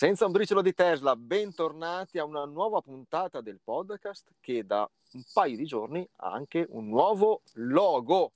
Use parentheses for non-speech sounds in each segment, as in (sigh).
Senza un briciolo di Tesla, bentornati a una nuova puntata del podcast che da un paio di giorni ha anche un nuovo logo.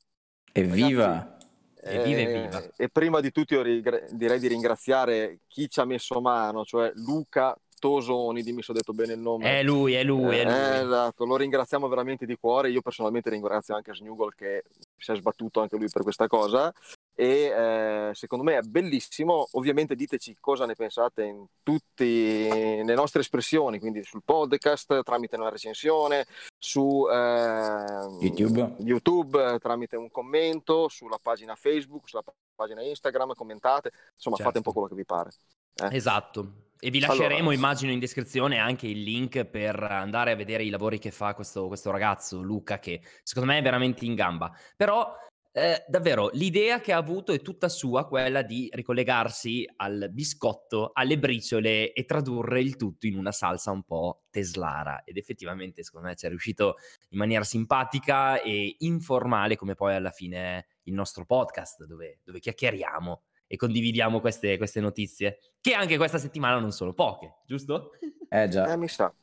Evviva! Evviva, evviva. E, prima di tutto io rigra- direi di ringraziare chi ci ha messo mano, cioè Luca Tosoni, dimmi se ho detto bene il nome. È lui, è lui, è lui. Eh, esatto, lo ringraziamo veramente di cuore. Io personalmente ringrazio anche Snugol che si è sbattuto anche lui per questa cosa e eh, secondo me è bellissimo. Ovviamente diteci cosa ne pensate in tutte le nostre espressioni, quindi sul podcast, tramite una recensione, su eh, YouTube. YouTube, tramite un commento, sulla pagina Facebook, sulla pagina Instagram, commentate, insomma certo. fate un po' quello che vi pare. Eh. Esatto. E vi lasceremo, allora, immagino, in descrizione anche il link per andare a vedere i lavori che fa questo, questo ragazzo, Luca, che secondo me è veramente in gamba. Però, eh, davvero, l'idea che ha avuto è tutta sua, quella di ricollegarsi al biscotto, alle briciole e tradurre il tutto in una salsa un po' teslara. Ed effettivamente, secondo me, ci è riuscito in maniera simpatica e informale, come poi alla fine il nostro podcast, dove, dove chiacchieriamo e condividiamo queste, queste, notizie, che anche questa settimana non sono poche, giusto? Eh già. Eh, mi sa.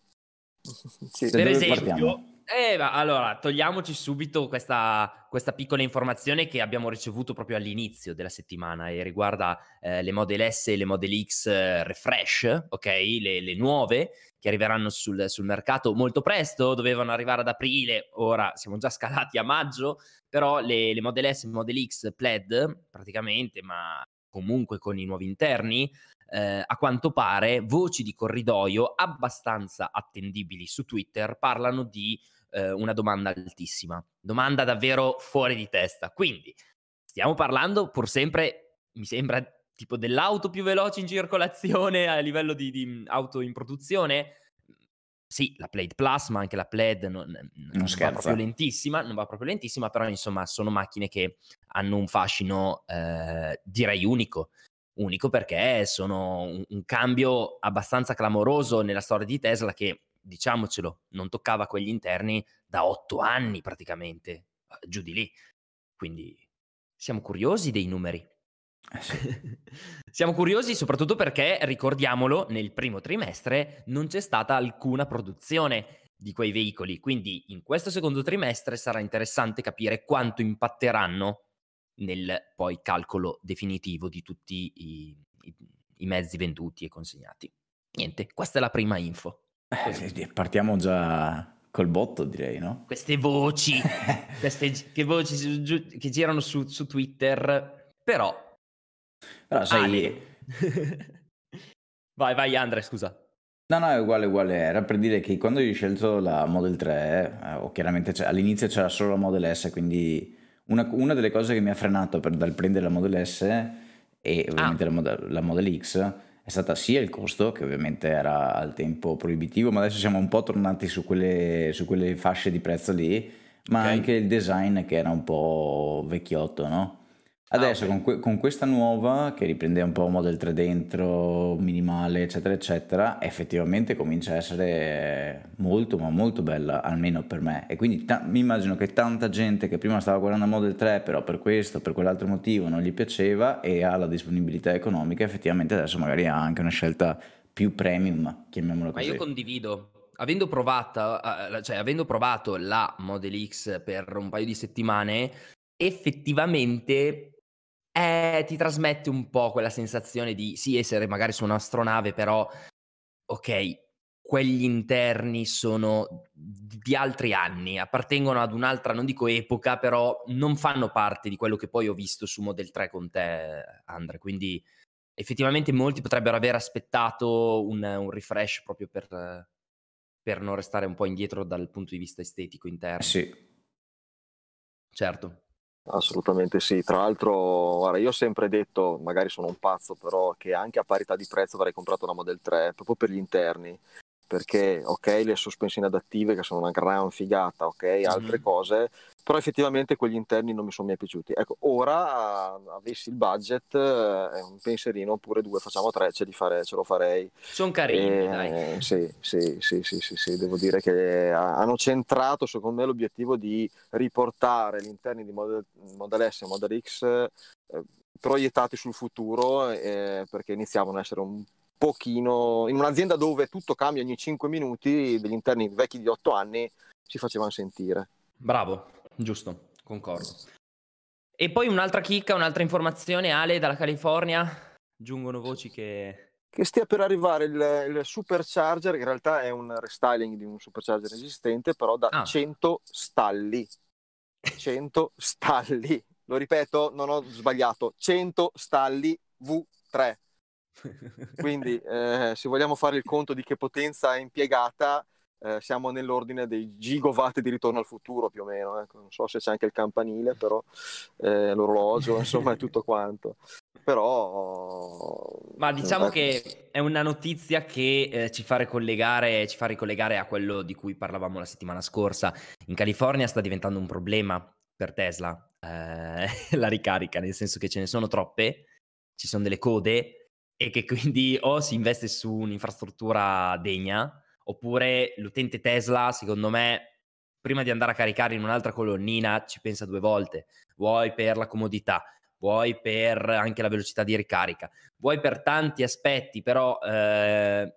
sì. Per esempio, eh, allora, togliamoci subito questa, questa, piccola informazione che abbiamo ricevuto proprio all'inizio della settimana e riguarda eh, le Model S e le Model X eh, refresh, ok? Le, le, nuove che arriveranno sul, sul, mercato molto presto, dovevano arrivare ad aprile, ora siamo già scalati a maggio, però le, le Model S e Model X Plaid praticamente, ma comunque con i nuovi interni, eh, a quanto pare voci di corridoio abbastanza attendibili su Twitter parlano di eh, una domanda altissima, domanda davvero fuori di testa. Quindi stiamo parlando pur sempre, mi sembra, tipo dell'auto più veloce in circolazione a livello di, di auto in produzione. Sì, la Plaid Plus, ma anche la Plaid non, non, non va proprio lentissima, non va proprio lentissima, però insomma sono macchine che hanno un fascino eh, direi unico unico perché sono un, un, cambio abbastanza clamoroso nella storia di Tesla che, diciamocelo, non toccava quegli interni da otto anni praticamente, eh, giù di lì. Quindi siamo curiosi dei numeri. Eh (laughs) siamo curiosi soprattutto perché, ricordiamolo, nel primo trimestre non c'è stata alcuna produzione di quei veicoli, quindi in questo secondo trimestre sarà interessante capire quanto impatteranno nel poi calcolo definitivo di tutti i, i, i mezzi venduti e consegnati. Niente, questa è la prima info. Eh, partiamo già col botto, direi, no? Queste voci, (laughs) queste che voci che girano su, su Twitter, però... Però sai... (laughs) vai, vai Andre, scusa. No, no, è uguale, uguale. Era per dire che quando io ho scelto la Model 3, eh, o chiaramente all'inizio c'era solo la Model S, quindi una, una, delle cose che mi ha frenato per, dal prendere la Model S e ovviamente ah. la, Model, la, Model, X è stata sia il costo, che ovviamente era al tempo proibitivo, ma adesso siamo un po' tornati su quelle, su quelle fasce di prezzo lì, ma okay. anche il design che era un po' vecchiotto, no? Adesso ah, okay. con, que- con, questa nuova che riprende un po' Model 3 dentro, minimale, eccetera, eccetera, effettivamente comincia a essere molto, ma molto bella, almeno per me. E quindi ta- mi immagino che tanta gente che prima stava guardando Model 3, però per questo, per quell'altro motivo non gli piaceva e ha la disponibilità economica, effettivamente adesso magari ha anche una scelta più premium, chiamiamola così. Ma io condivido. Avendo provato, cioè, avendo provato la Model X per un paio di settimane, effettivamente eh, ti trasmette un po' quella sensazione di sì, essere magari su un'astronave, però ok, quegli interni sono di altri anni, appartengono ad un'altra, non dico epoca, però non fanno parte di quello che poi ho visto su Model 3 con te, Andre. Quindi effettivamente molti potrebbero aver aspettato un, un refresh proprio per, per, non restare un po' indietro dal punto di vista estetico interno. Sì. Certo. Assolutamente sì, tra l'altro guarda, io ho sempre detto, magari sono un pazzo, però che anche a parità di prezzo avrei comprato una Model 3 proprio per gli interni, perché ok le sospensioni adattive che sono una gran figata, ok altre mm-hmm. cose, però effettivamente quegli interni non mi sono mai piaciuti. Ecco, ora avessi il budget, eh, un pensierino oppure due, facciamo tre, ce, fare, ce lo farei. Sono carini, e, dai. Sì, sì, sì, sì, sì, sì, devo dire che hanno centrato secondo me l'obiettivo di riportare gli interni di Model, Model S e Model X eh, proiettati sul futuro eh, perché iniziavano a essere un pochino, in un'azienda dove tutto cambia ogni 5 minuti, degli interni vecchi di 8 anni si facevano sentire. Bravo, giusto, concordo. E poi un'altra chicca, un'altra informazione, Ale, dalla California, giungono voci che... Che stia per arrivare il, il supercharger, in realtà è un restyling di un supercharger esistente, però da ah. 100 stalli. 100 stalli. Lo ripeto, non ho sbagliato. 100 stalli V3 quindi eh, se vogliamo fare il conto di che potenza è impiegata, eh, siamo nell'ordine dei gigawatt di ritorno al futuro più o meno. Ecco. Non so se c'è anche il campanile, però eh, l'orologio, (laughs) insomma, è tutto quanto. Però... Ma diciamo ecco. che è una notizia che eh, ci fa ricollegare, ci fa ricollegare a quello di cui parlavamo la settimana scorsa. In California sta diventando un problema per Tesla eh, (laughs) la ricarica, nel senso che ce ne sono troppe, ci sono delle code e che quindi (laughs) o si investe su un'infrastruttura degna, oppure l'utente Tesla, secondo me, prima di andare a caricare in un'altra colonnina ci pensa due volte, vuoi per la comodità, vuoi per anche la velocità di ricarica, vuoi per tanti aspetti, però eh,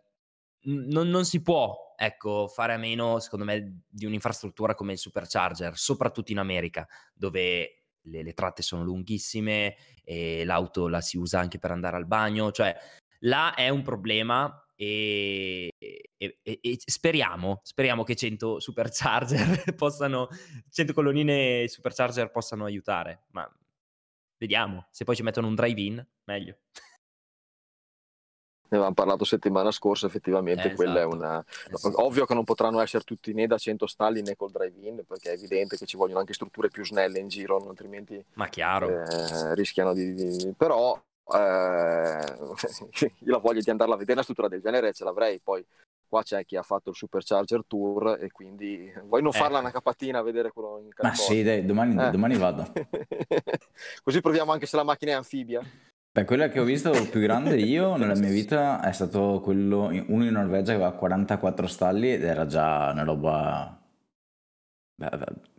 non, non, si può ecco, fare a meno, secondo me, di un'infrastruttura come il supercharger, soprattutto in America, dove le, le, tratte sono lunghissime e l'auto la si usa anche per andare al bagno, cioè là è un problema e, e, e speriamo, speriamo che 100 supercharger (laughs) possano, 100 colonnine supercharger possano aiutare, ma vediamo, se poi ci mettono un drive-in, meglio ne avevamo parlato settimana scorsa, effettivamente eh, quella esatto. è una... Esatto. Ovvio che non potranno essere tutti né da 100 stalli né col drive-in, perché è evidente che ci vogliono anche strutture più snelle in giro, altrimenti Ma chiaro. Eh, rischiano di, di... Però eh, (laughs) io la voglia di andarla a vedere una struttura del genere ce l'avrei, poi qua c'è chi ha fatto il Supercharger Tour e quindi vuoi non farla ecco. una capatina a vedere quello in California? Ma sì, dai, domani, eh. domani vado. (laughs) Così proviamo anche se la macchina è anfibia. Beh, quella che ho visto più grande io (laughs) nella mia vita è stato quello, uno in Norvegia che aveva 44 stalli ed era già una roba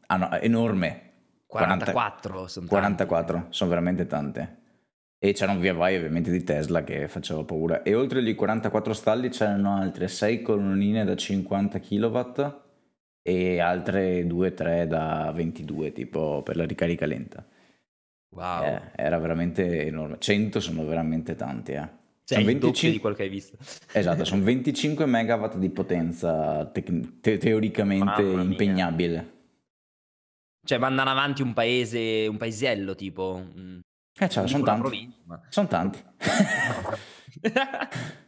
ah, no, enorme. 44 40, sono 44, sono veramente tante. E c'era un via vai ovviamente di Tesla che faceva paura. E oltre agli 44 stalli c'erano altre 6 colonnine da 50 kW e altre 2-3 da 22 tipo per la ricarica lenta. Wow. Eh, era veramente enorme. 100 sono veramente tanti, eh. Cioè, sono 25... di quello che hai visto. Esatto, (laughs) sono 25 megawatt di potenza te- te- teoricamente impegnabile. Cioè, mandano avanti un paese, un paesello tipo. Eh, cioè, sono tanti. Ma... Sono tanti. (laughs)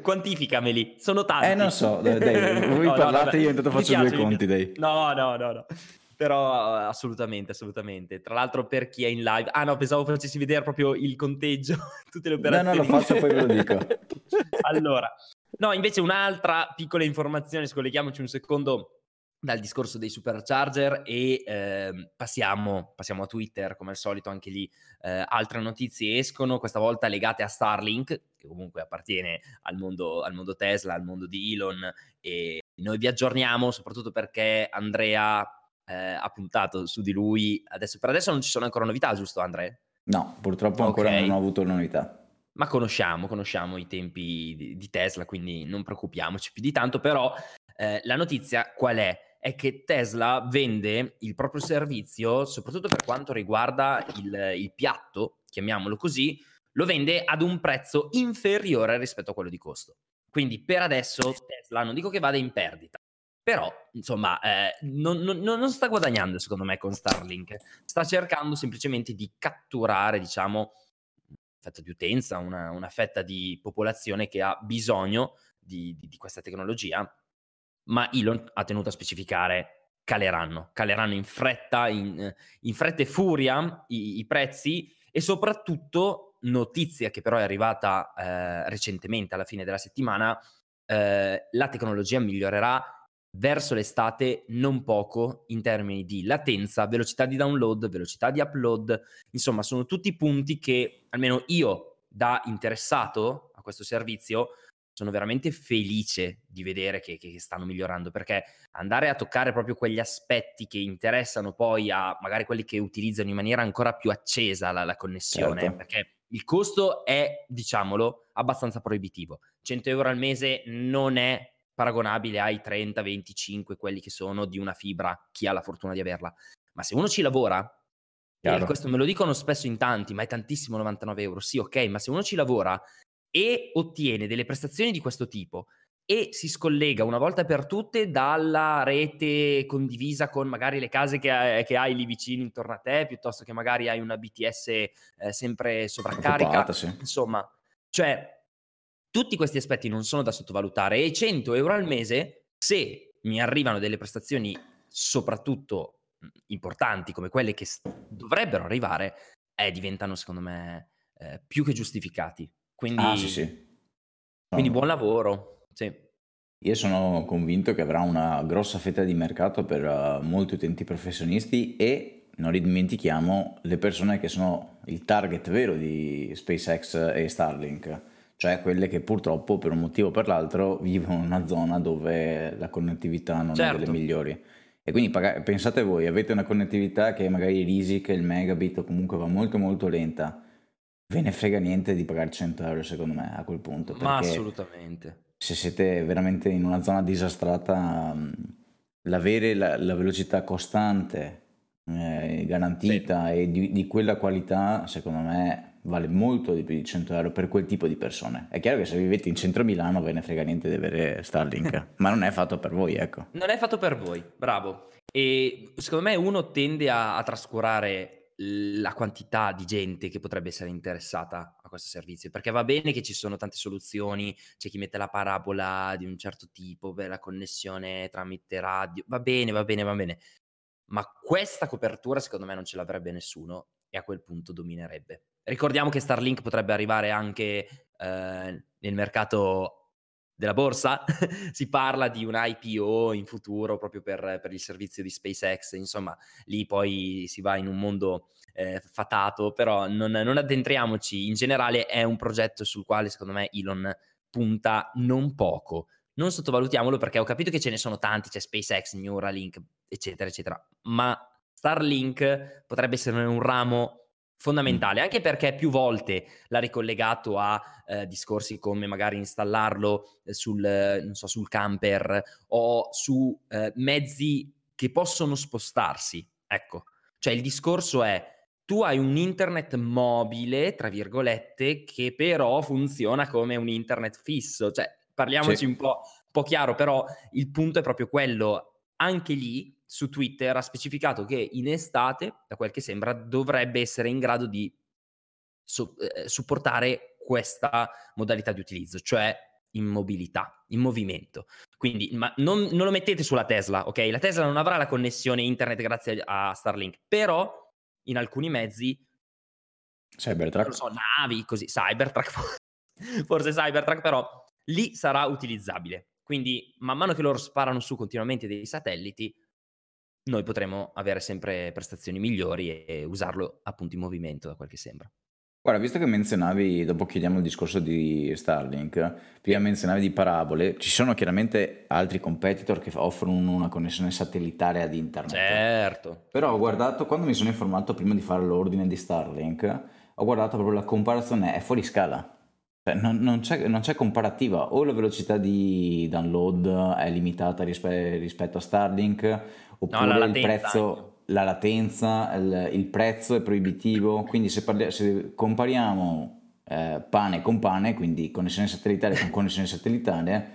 Quantificameli, sono tanti. Eh, non so, dai, (laughs) voi no, parlate, no, io intanto faccio due conti, dai. No, no, no, no. Però assolutamente, assolutamente. Tra l'altro per chi è in live... Ah no, pensavo facessi vedere proprio il conteggio, (laughs) tutte le operazioni. No, no, lo faccio poi ve lo dico. (laughs) allora, no, invece un'altra piccola informazione, scolleghiamoci un secondo dal discorso dei supercharger e eh, passiamo, passiamo, a Twitter, come al solito anche lì eh, altre notizie escono, questa volta legate a Starlink, che comunque appartiene al mondo, al mondo Tesla, al mondo di Elon e noi vi aggiorniamo soprattutto perché Andrea eh, ha puntato su di lui. Adesso, per adesso non ci sono ancora novità, giusto Andre? No, purtroppo ancora okay. non ho avuto novità. Ma conosciamo, conosciamo i tempi di, di, Tesla, quindi non preoccupiamoci più di tanto, però eh, la notizia qual è? È che Tesla vende il proprio servizio, soprattutto per quanto riguarda il, il piatto, chiamiamolo così, lo vende ad un prezzo inferiore rispetto a quello di costo. Quindi per adesso Tesla non dico che vada in perdita, però, insomma, eh, non, non, non, sta guadagnando secondo me con Starlink, sta cercando semplicemente di catturare, diciamo, una fetta di utenza, una, una fetta di popolazione che ha bisogno di, di, di questa tecnologia, ma Elon ha tenuto a specificare caleranno, caleranno in fretta, in, in fretta e furia i, i, prezzi e soprattutto, notizia che però è arrivata eh, recentemente alla fine della settimana, eh, la tecnologia migliorerà verso l'estate non poco in termini di latenza, velocità di download, velocità di upload, insomma sono tutti punti che almeno io da interessato a questo servizio sono veramente felice di vedere che, che, stanno migliorando perché andare a toccare proprio quegli aspetti che interessano poi a magari quelli che utilizzano in maniera ancora più accesa la, la connessione, certo. perché il costo è, diciamolo, abbastanza proibitivo. 100 euro al mese non è paragonabile ai 30, 25, quelli che sono di una fibra, chi ha la fortuna di averla. Ma se uno ci lavora, Chiaro. e questo me lo dicono spesso in tanti, ma è tantissimo 99 euro, sì ok, ma se uno ci lavora e ottiene delle prestazioni di questo tipo e si scollega una volta per tutte dalla rete condivisa con magari le case che, hai, che hai lì vicini intorno a te, piuttosto che magari hai una BTS eh, sempre sovraccarica. Occupata, sì. Insomma, cioè tutti questi aspetti non sono da sottovalutare e 100 euro al mese, se mi arrivano delle prestazioni soprattutto importanti come quelle che dovrebbero arrivare, eh, diventano secondo me eh, più che giustificati. Quindi, ah, sì, sì. Quindi buon lavoro. Sì. Io sono convinto che avrà una grossa fetta di mercato per uh, molti utenti professionisti e non dimentichiamo le persone che sono il target vero di SpaceX e Starlink cioè quelle che purtroppo per un motivo o per l'altro vivono in una zona dove la connettività non certo. è delle certo. migliori. E quindi pensate voi, avete una connettività che magari risica il megabit o comunque va molto molto lenta, ve ne frega niente di pagare 100 euro secondo me a quel punto. Ma assolutamente. Se siete veramente in una zona disastrata, l'avere la, la velocità costante, eh, garantita sì. e di, di quella qualità, secondo me vale molto di più di 100 euro per quel tipo di persone. È chiaro che se vivete in centro Milano ve ne frega niente di avere Starlink, (laughs) ma non è fatto per voi, ecco. Non è fatto per voi, bravo. E secondo me uno tende a, a trascurare la quantità di gente che potrebbe essere interessata a questo servizio, perché va bene che ci sono tante soluzioni, c'è chi mette la parabola di un certo tipo, beh, la connessione tramite radio, va bene, va bene, va bene, ma questa copertura secondo me non ce l'avrebbe nessuno e a quel punto dominerebbe. Ricordiamo che Starlink potrebbe arrivare anche eh, nel mercato della borsa, (laughs) si parla di un IPO in futuro proprio per, per, il servizio di SpaceX, insomma lì poi si va in un mondo eh, fatato, però non, non, addentriamoci, in generale è un progetto sul quale secondo me Elon punta non poco, non sottovalutiamolo perché ho capito che ce ne sono tanti, c'è SpaceX, Neuralink, eccetera, eccetera, ma Starlink potrebbe essere un ramo fondamentale, anche perché più volte l'ha ricollegato a eh, discorsi come magari installarlo eh, sul, so, sul, camper o su eh, mezzi che possono spostarsi. Ecco, cioè il discorso è tu hai un internet mobile, tra virgolette, che però funziona come un internet fisso, cioè parliamoci sì. un, po', un po' chiaro, però il punto è proprio quello. Anche lì su Twitter ha specificato che in estate, da quel che sembra, dovrebbe essere in grado di so- eh, supportare questa modalità di utilizzo, cioè in mobilità, in movimento. Quindi, ma non, non, lo mettete sulla Tesla, ok? La Tesla non avrà la connessione internet grazie a Starlink, però in alcuni mezzi Cybertruck, non so, navi, così, Cybertruck, (laughs) forse Cybertruck, però lì sarà utilizzabile. Quindi, man mano che loro sparano su continuamente dei satelliti, noi potremo avere sempre prestazioni migliori e usarlo appunto in movimento, da quel che sembra. Guarda, visto che menzionavi, dopo chiudiamo il discorso di Starlink, prima menzionavi di parabole, ci sono chiaramente altri competitor che offrono una connessione satellitare ad internet. Certo. Però ho guardato, quando mi sono informato prima di fare l'ordine di Starlink, ho guardato proprio la comparazione, è fuori scala. Cioè, non, non, c'è, non, c'è, comparativa, o la velocità di download è limitata rispe- rispetto a Starlink, oppure no, il prezzo, la latenza, il, il, prezzo è proibitivo, quindi se, parli- se compariamo eh, pane con pane, quindi connessione satellitare con connessione satellitare,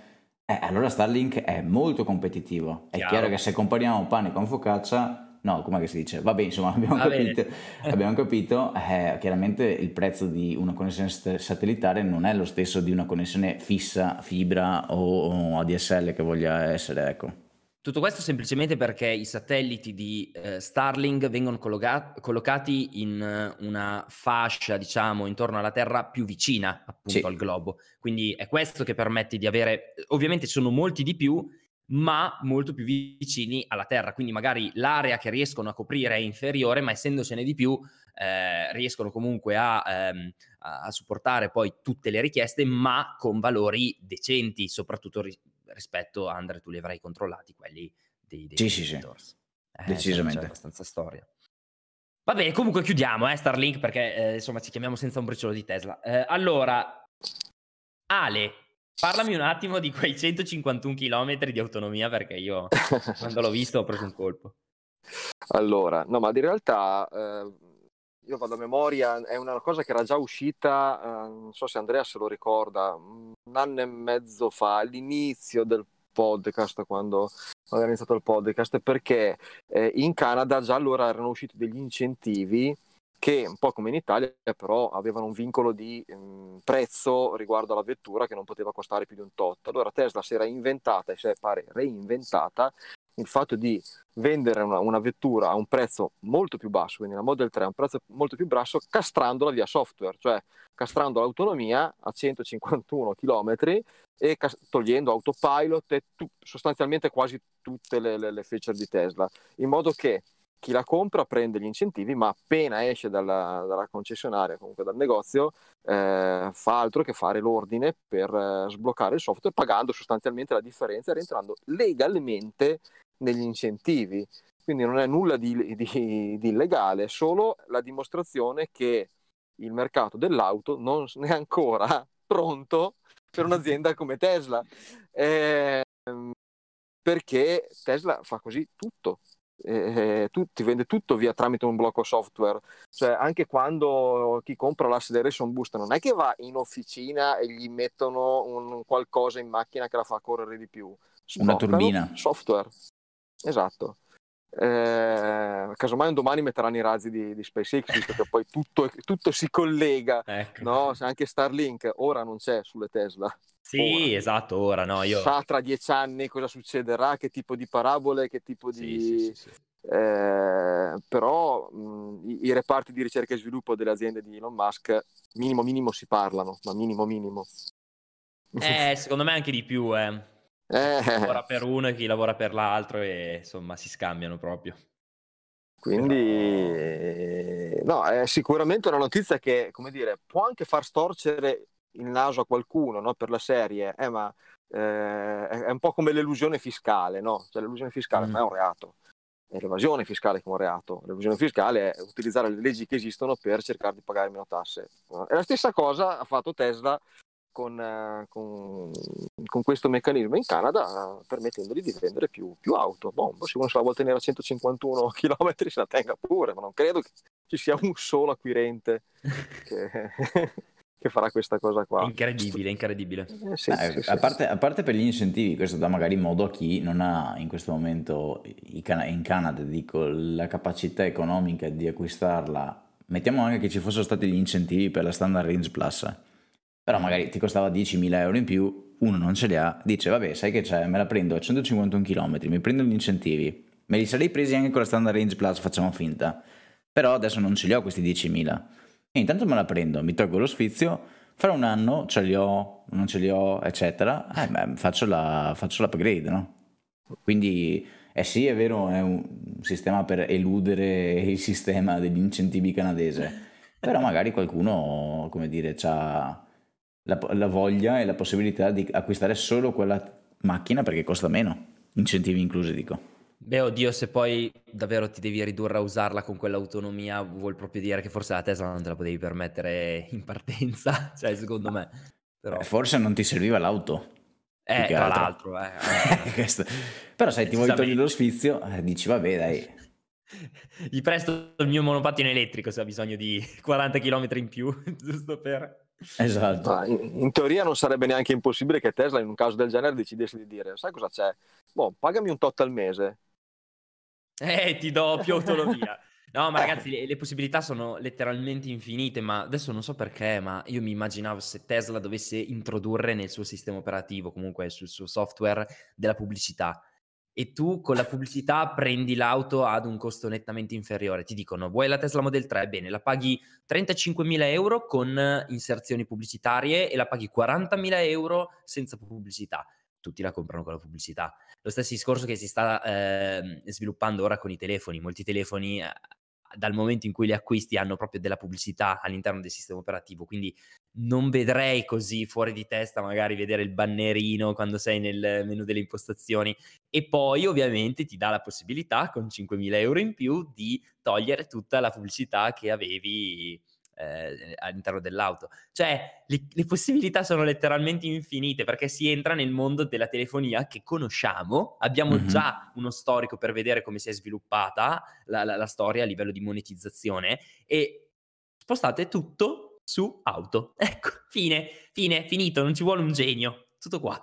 eh, allora Starlink è molto competitivo. È chiaro. chiaro che se compariamo pane con focaccia no, come si dice? Vabbè, insomma, (laughs) abbiamo Va capito, abbiamo capito eh, chiaramente il prezzo di una connessione satellitare non è lo stesso di una connessione fissa, fibra o, o ADSL che voglia essere, ecco. Tutto questo semplicemente perché i satelliti di eh, Starlink vengono colloca- collocati in uh, una fascia, diciamo, intorno alla Terra più vicina appunto sì. al globo. Quindi è questo che permette di avere, ovviamente sono molti di più, ma molto più vicini alla Terra. Quindi magari l'area che riescono a coprire è inferiore, ma essendocene di più, eh, riescono comunque a, ehm, a, supportare poi tutte le richieste, ma con valori decenti, soprattutto ri- rispetto a Andre, tu li avrai controllati quelli dei, dei sì, sì, sì. Eh, Decisamente. C'è, abbastanza storia. Va bene, comunque chiudiamo, eh, Starlink, perché eh, insomma ci chiamiamo senza un briciolo di Tesla. Eh, allora, Ale, parlami un attimo di quei 151 km di autonomia, perché io quando l'ho visto ho preso un colpo. Allora, no, ma in realtà eh, io vado a memoria, è una cosa che era già uscita, eh, non so se Andrea se lo ricorda, un anno e mezzo fa, all'inizio del podcast, quando, era iniziato il podcast, perché eh, in Canada già allora erano usciti degli incentivi che un po' come in Italia però avevano un vincolo di mh, mm, prezzo riguardo alla vettura che non poteva costare più di un tot. Allora Tesla si era inventata e si è pare reinventata il fatto di vendere una, una, vettura a un prezzo molto più basso, quindi la Model 3 a un prezzo molto più basso, castrandola via software, cioè castrando l'autonomia a 151 km e cas- togliendo autopilot e tu- sostanzialmente quasi tutte le, le, le feature di Tesla, in modo che chi la compra prende gli incentivi, ma appena esce dalla, dalla concessionaria, comunque dal negozio, eh, fa altro che fare l'ordine per eh, sbloccare il software pagando sostanzialmente la differenza e rientrando legalmente negli incentivi. Quindi non è nulla di, di, di illegale, è solo la dimostrazione che il mercato dell'auto non (laughs) è ancora pronto per un'azienda come Tesla. Eh, perché Tesla fa così tutto, eh, tu, ti vende tutto via tramite un blocco software. Cioè, anche quando chi compra l'acceleration boost non è che va in officina e gli mettono un qualcosa in macchina che la fa correre di più. Una turbina. Software. Esatto. Eh, casomai un domani metteranno i razzi di, di SpaceX, visto che poi tutto, tutto si collega, ecco. no? anche Starlink ora non c'è sulle Tesla. Sì, ora. esatto, ora no. Io... Sa tra dieci anni cosa succederà, che tipo di parabole, che tipo di... Sì, sì, sì, eh, però mh, i, i, reparti di ricerca e sviluppo delle aziende di Elon Musk minimo minimo si parlano, ma minimo minimo. Eh, secondo me anche di più, eh. Eh. Chi lavora per uno e chi lavora per l'altro e insomma si scambiano proprio. Quindi, no, è sicuramente una notizia che, come dire, può anche far storcere il naso a qualcuno no? per la serie, eh, ma eh, è un po' come l'elusione fiscale, no? Cioè, l'elusione fiscale mm. è un reato, è l'evasione fiscale che è un reato. L'evasione fiscale è utilizzare le leggi che esistono per cercare di pagare meno tasse. E la stessa cosa ha fatto Tesla con, eh, con, con, questo meccanismo in Canada, permettendogli di vendere più, più auto. Boh, se uno se la vuole tenere a 151 km (laughs) se la tenga pure, ma non credo che ci sia un solo acquirente (laughs) che, che farà questa cosa qua. Incredibile, incredibile. Eh, sì, eh, sì, a, parte, a, parte, per gli incentivi, questo dà magari modo a chi non ha in questo momento in Canada dico, la capacità economica di acquistarla. Mettiamo anche che ci fossero stati gli incentivi per la Standard Range Plus però magari ti costava 10.000 euro in più, uno non ce li ha, dice vabbè sai che c'è, me la prendo a 151 km, mi prendo gli incentivi, me li sarei presi anche con la Standard Range Plus, facciamo finta, però adesso non ce li ho questi 10.000, e intanto me la prendo, mi tolgo lo sfizio, fra un anno ce li ho, non ce li ho, eccetera, eh, beh, faccio, la, faccio l'upgrade, no? Quindi, eh sì, è vero, è un sistema per eludere il sistema degli incentivi canadese, però magari qualcuno, come dire, ha la, la voglia e la possibilità di acquistare solo quella macchina perché costa meno, incentivi inclusi dico. Beh, oddio, se poi davvero ti devi ridurre a usarla con quell'autonomia, vuol proprio dire che forse la Tesla non te la potevi permettere in partenza, (laughs) cioè secondo me. Però... Eh, forse non ti serviva l'auto. Eh, tra l'altro. Eh, (laughs) eh. Però sai, ti vuoi togliere lo sfizio, eh, dici vabbè dai. (laughs) Gli presto il mio monopattino elettrico se ha bisogno di 40 km in più, giusto per... Esatto. In, in, teoria non sarebbe neanche impossibile che Tesla in un caso del genere decidesse di dire, sai cosa c'è? Boh, pagami un tot al mese. Eh, ti do più autonomia. (laughs) No, ma ragazzi, le, le, possibilità sono letteralmente infinite, ma adesso non so perché, ma io mi immaginavo se Tesla dovesse introdurre nel suo sistema operativo, comunque sul suo software, della pubblicità e tu con la pubblicità prendi l'auto ad un costo nettamente inferiore. Ti dicono, vuoi la Tesla Model 3? Bene, la paghi 35.000 euro con inserzioni pubblicitarie e la paghi 40.000 euro senza pubblicità. Tutti la comprano con la pubblicità. Lo stesso discorso che si sta eh, sviluppando ora con i telefoni. Molti telefoni, eh, dal momento in cui li acquisti, hanno proprio della pubblicità all'interno del sistema operativo. Quindi non vedrei così fuori di testa magari vedere il bannerino quando sei nel menu delle impostazioni e poi ovviamente ti dà la possibilità con 5.000 euro in più di togliere tutta la pubblicità che avevi eh, all'interno dell'auto. Cioè le, le, possibilità sono letteralmente infinite perché si entra nel mondo della telefonia che conosciamo, abbiamo mm-hmm. già uno storico per vedere come si è sviluppata la, la, la storia a livello di monetizzazione e spostate tutto su auto. Ecco, fine, fine, finito, non ci vuole un genio. Tutto qua.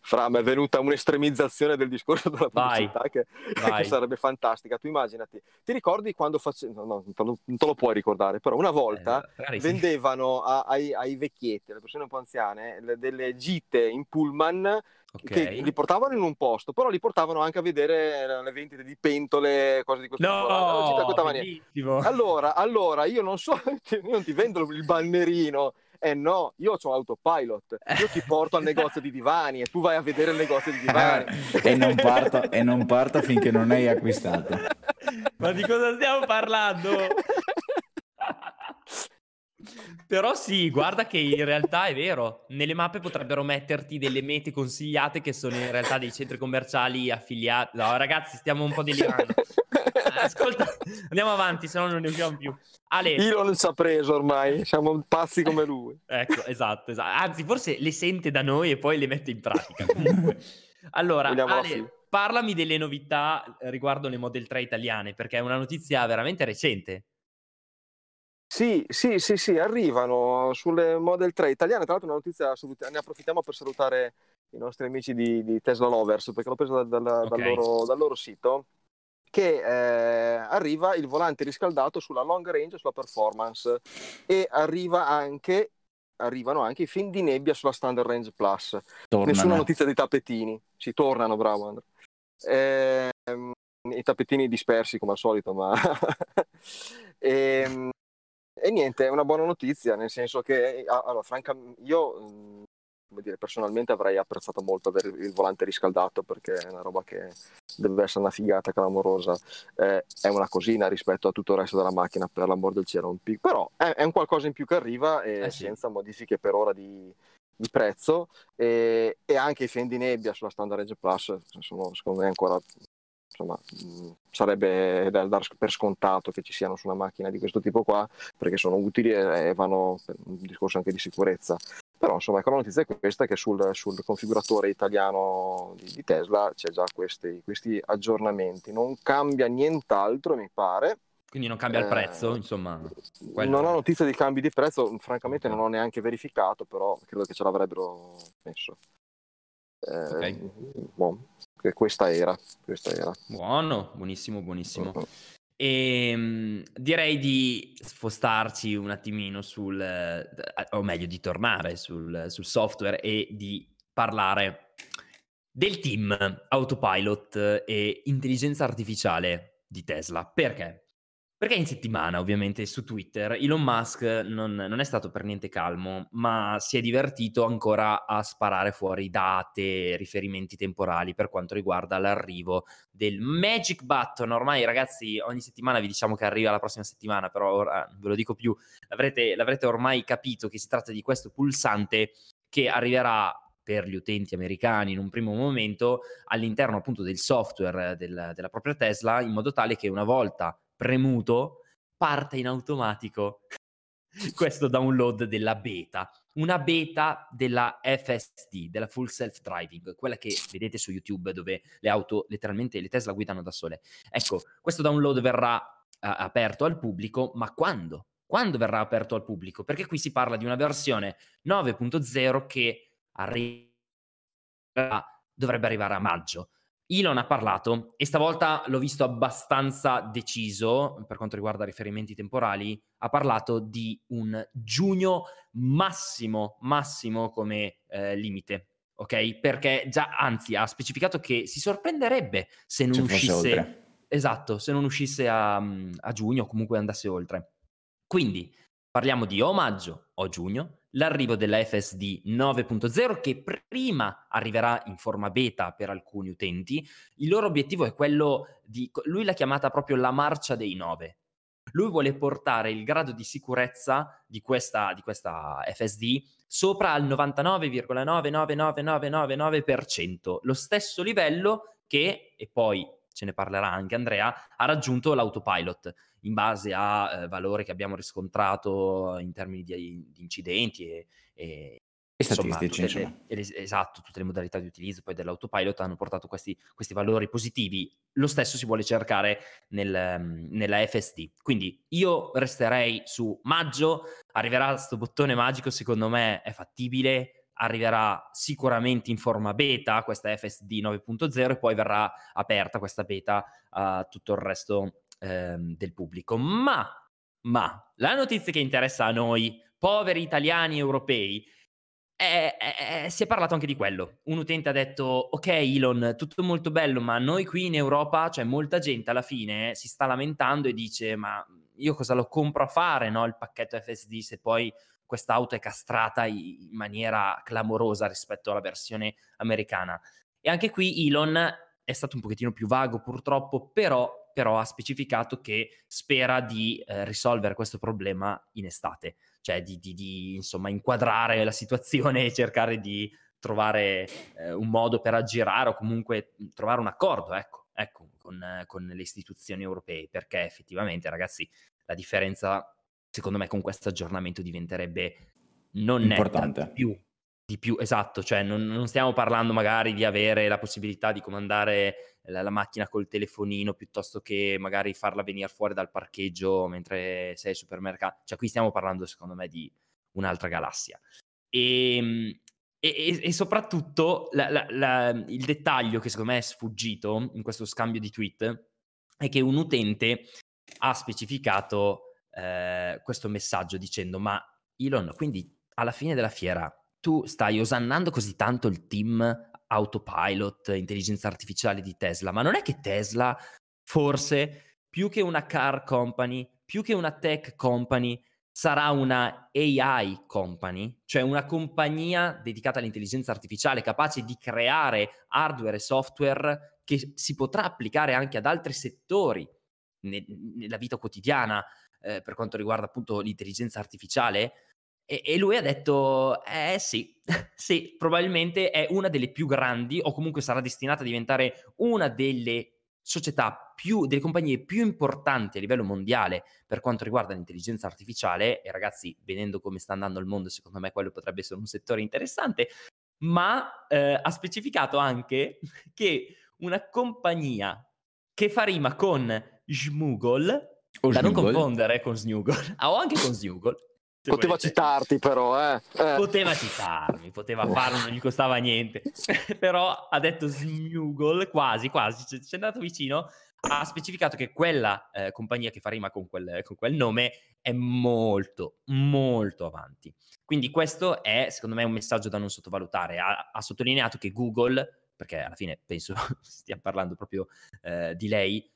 Fra, mi è venuta un'estremizzazione del discorso della pubblicità che, (laughs) che, sarebbe fantastica. Tu immaginati, ti ricordi quando facevo, no, non te lo puoi ricordare, però una volta eh, vendevano a, ai, ai, vecchietti, alle persone un po' anziane, le, delle gite in pullman Okay. che li portavano in un posto, però li portavano anche a vedere le vendite di pentole, cose di questo tipo. No, allora, allora, io non so, (laughs) io non ti vendo il bannerino. Eh no, io ho autopilot, io ti porto al negozio di divani e tu vai a vedere il negozio di divani. e, non parto, e non parto finché non hai acquistato. Ma di cosa stiamo parlando? Però sì, guarda che in realtà è vero. Nelle mappe potrebbero metterti delle mete consigliate che sono in realtà dei centri commerciali affiliati. No, ragazzi, stiamo un po' delirando. Ascolta, andiamo avanti, se no non ne usciamo più. Ale. Elon ci ha preso ormai, siamo pazzi come lui. ecco, esatto, esatto. Anzi, forse le sente da noi e poi le mette in pratica. allora, Ale, parlami delle novità riguardo le Model 3 italiane, perché è una notizia veramente recente. Sì, sì, sì, sì, arrivano sulle Model 3 italiane. Tra l'altro, una notizia assoluta. Ne approfittiamo per salutare i nostri amici di, di Tesla Lovers perché l'ho preso da, da, okay. dal, loro, dal, loro, sito. Che eh, arriva il volante riscaldato sulla long range sulla performance e arriva anche, arrivano anche i film di nebbia sulla standard range plus. Tornano. Nessuna notizia dei tappetini. Si tornano, bravo Andrea. Eh, I tappetini dispersi come al solito, ma. e, (laughs) ehm, e niente, è una buona notizia, nel senso che, allora, francamente, io mhmm, come dire, personalmente avrei apprezzato molto avere il volante riscaldato perché è una roba che deve essere una figata clamorosa. Eh, è una cosina rispetto a tutto il resto della macchina, per l'amor del cielo. Un pic- però è, è, un qualcosa in più che arriva e eh sì. senza modifiche per ora di, di prezzo. E, e, anche i Fendi Nebbia sulla Standard Edge Plus sono secondo me ancora insomma, mh, sarebbe da dar per scontato che ci siano su una macchina di questo tipo qua, perché sono utili e, e vanno per un discorso anche di sicurezza. Però insomma, ecco, la notizia è questa, che sul, sul configuratore italiano di, di, Tesla c'è già questi, questi aggiornamenti. Non cambia nient'altro, mi pare. Quindi non cambia il eh, prezzo, insomma. Quello. Non ho notizia di cambi di prezzo, francamente non ho neanche verificato, però credo che ce l'avrebbero messo. Eh, okay. boh, questa era, questa era. Buono, buonissimo, buonissimo. Uh-huh. E ehm, direi di spostarci un attimino sul, eh, o meglio di tornare sul, sul software e di parlare del team autopilot e intelligenza artificiale di Tesla. Perché? Perché in settimana, ovviamente, su Twitter, Elon Musk non, non, è stato per niente calmo, ma si è divertito ancora a sparare fuori date, riferimenti temporali per quanto riguarda l'arrivo del Magic Button. Ormai, ragazzi, ogni settimana vi diciamo che arriva la prossima settimana, però ora ve lo dico più, l'avrete, l'avrete ormai capito che si tratta di questo pulsante che arriverà per gli utenti americani in un primo momento all'interno appunto del software del, della propria Tesla, in modo tale che una volta premuto, parte in automatico (laughs) questo download della beta, una beta della FSD, della Full Self Driving, quella che vedete su YouTube dove le auto, letteralmente le Tesla guidano da sole. Ecco, questo download verrà uh, aperto al pubblico, ma quando? Quando verrà aperto al pubblico? Perché qui si parla di una versione 9.0 che arriverà, dovrebbe arrivare a maggio. Elon ha parlato e stavolta l'ho visto abbastanza deciso per quanto riguarda riferimenti temporali, ha parlato di un giugno massimo, massimo come eh, limite, ok? Perché già, anzi, ha specificato che si sorprenderebbe se non Ci uscisse... Esatto, se non uscisse a, a giugno o comunque andasse oltre. Quindi parliamo di o maggio o giugno, l'arrivo della FSD 9.0 che prima arriverà in forma beta per alcuni utenti. Il loro obiettivo è quello di, lui l'ha chiamata proprio la marcia dei 9. Lui vuole portare il grado di sicurezza di questa, di questa FSD sopra al 99,999999%, lo stesso livello che, e poi ce ne parlerà anche Andrea, ha raggiunto l'autopilot in base a eh, valori che abbiamo riscontrato in termini di, di incidenti e, e, e statistici, insomma, le, esatto, tutte le modalità di utilizzo poi dell'autopilot hanno portato questi, questi valori positivi. Lo stesso si vuole cercare nel, nella FSD. Quindi io resterei su maggio, arriverà questo bottone magico, secondo me è fattibile, arriverà sicuramente in forma beta questa FSD 9.0 e poi verrà aperta questa beta a tutto il resto ehm, del pubblico. Ma, ma la notizia che interessa a noi, poveri italiani europei, eh, eh, si è parlato anche di quello. Un utente ha detto: Ok, Elon, tutto molto bello, ma noi qui in Europa, cioè molta gente alla fine si sta lamentando e dice: Ma io cosa lo compro a fare no, il pacchetto FSD se poi quest'auto è castrata in maniera clamorosa rispetto alla versione americana? E anche qui Elon è stato un pochettino più vago purtroppo, però, però ha specificato che spera di eh, risolvere questo problema in estate cioè di, di, di insomma, inquadrare la situazione e cercare di trovare eh, un modo per aggirare o comunque trovare un accordo, ecco, ecco con, con, le istituzioni europee, perché effettivamente, ragazzi, la differenza, secondo me, con questo aggiornamento diventerebbe non Importante. netta, più, di più, esatto, cioè non, non, stiamo parlando magari di avere la possibilità di comandare la, la, macchina col telefonino piuttosto che magari farla venire fuori dal parcheggio mentre sei al supermercato. Cioè, qui stiamo parlando, secondo me, di un'altra galassia. Ehm, e, e, e soprattutto la, la, il dettaglio che secondo me è sfuggito in questo scambio di tweet è che un utente ha specificato eh, questo messaggio dicendo: Ma Elon, quindi alla fine della fiera tu stai osannando così tanto il team autopilot, intelligenza artificiale di Tesla, ma non è che Tesla forse più che una car company, più che una tech company, sarà una AI company, cioè una compagnia dedicata all'intelligenza artificiale capace di creare hardware e software che si potrà applicare anche ad altri settori ne- nella vita quotidiana eh, per quanto riguarda appunto l'intelligenza artificiale? E, e lui ha detto, eh sì, (laughs) sì, probabilmente è una delle più grandi o comunque sarà destinata a diventare una delle società più, delle compagnie più importanti a livello mondiale per quanto riguarda l'intelligenza artificiale. E ragazzi, vedendo come sta andando il mondo, secondo me quello potrebbe essere un settore interessante, ma eh, ha specificato anche (laughs) che una compagnia che fa rima con Smuggle, o da non confondere con Snuggle, o anche con Snuggle, (laughs) Poteva citarti però, eh. eh. Poteva citarmi, poteva farlo, non gli costava niente. (laughs) però ha detto Smuggle, quasi, quasi, ci è andato vicino. Ha specificato che quella eh, compagnia che fa rima con quel, con quel nome è molto, molto avanti. Quindi questo è, secondo me, un messaggio da non sottovalutare. Ha, ha sottolineato che Google, perché alla fine penso (laughs) stia parlando proprio eh, di lei,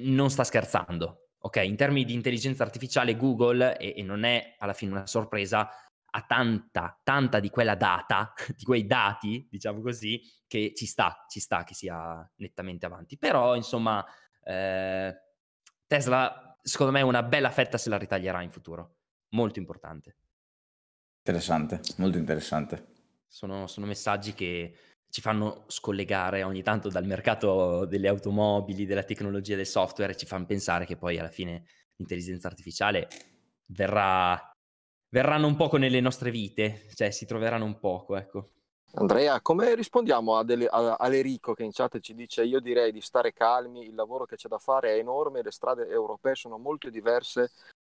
non sta scherzando ok? In termini di intelligenza artificiale, Google, e, e non è alla fine una sorpresa, ha tanta, tanta di quella data, (laughs) di quei dati, diciamo così, che ci sta, ci sta che sia nettamente avanti. Però, insomma, eh, Tesla, secondo me, una bella fetta se la ritaglierà in futuro. Molto importante. Interessante, molto interessante. Sono, sono messaggi che ci fanno scollegare ogni tanto dal mercato delle automobili, della tecnologia del software e ci fanno pensare che poi alla fine l'intelligenza artificiale verrà, verranno un poco nelle nostre vite, cioè si troveranno un poco, ecco. Andrea, come rispondiamo a delle, a, all'Erico che in chat ci dice io direi di stare calmi, il lavoro che c'è da fare è enorme, le strade europee sono molto diverse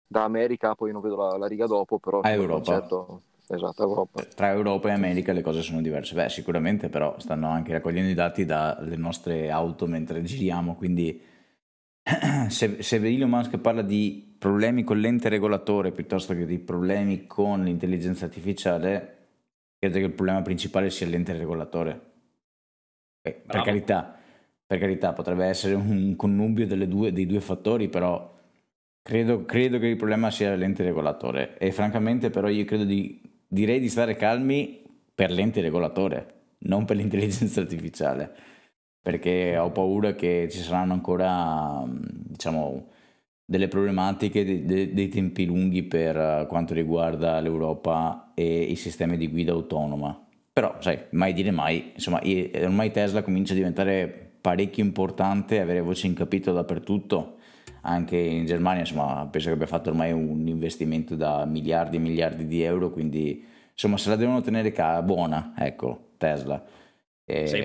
da America, poi non vedo la, la riga dopo, però... A Europa. Concetto esatto, Europa. Tra Europa e America le cose sono diverse. Beh, sicuramente però stanno anche raccogliendo i dati dalle nostre auto mentre giriamo, quindi (clears throat) se, se Elon Musk parla di problemi con l'ente regolatore piuttosto che di problemi con l'intelligenza artificiale, credo che il problema principale sia l'ente regolatore. Eh, per, carità, per carità, potrebbe essere un connubio due, dei due fattori, però credo, credo che il problema sia l'ente regolatore. E francamente però io credo di direi di stare calmi per l'ente regolatore, non per l'intelligenza artificiale, perché ho paura che ci saranno ancora, diciamo, delle problematiche de, de, dei tempi lunghi per uh, quanto riguarda l'Europa e i sistemi di guida autonoma. Però, sai, mai dire mai, insomma, ormai Tesla comincia a diventare parecchio importante, avere voce in capitolo dappertutto, anche in Germania, insomma, penso che abbia fatto ormai un investimento da miliardi e miliardi di euro, quindi insomma se la devono tenere ca- buona, ecco, Tesla. E, sì.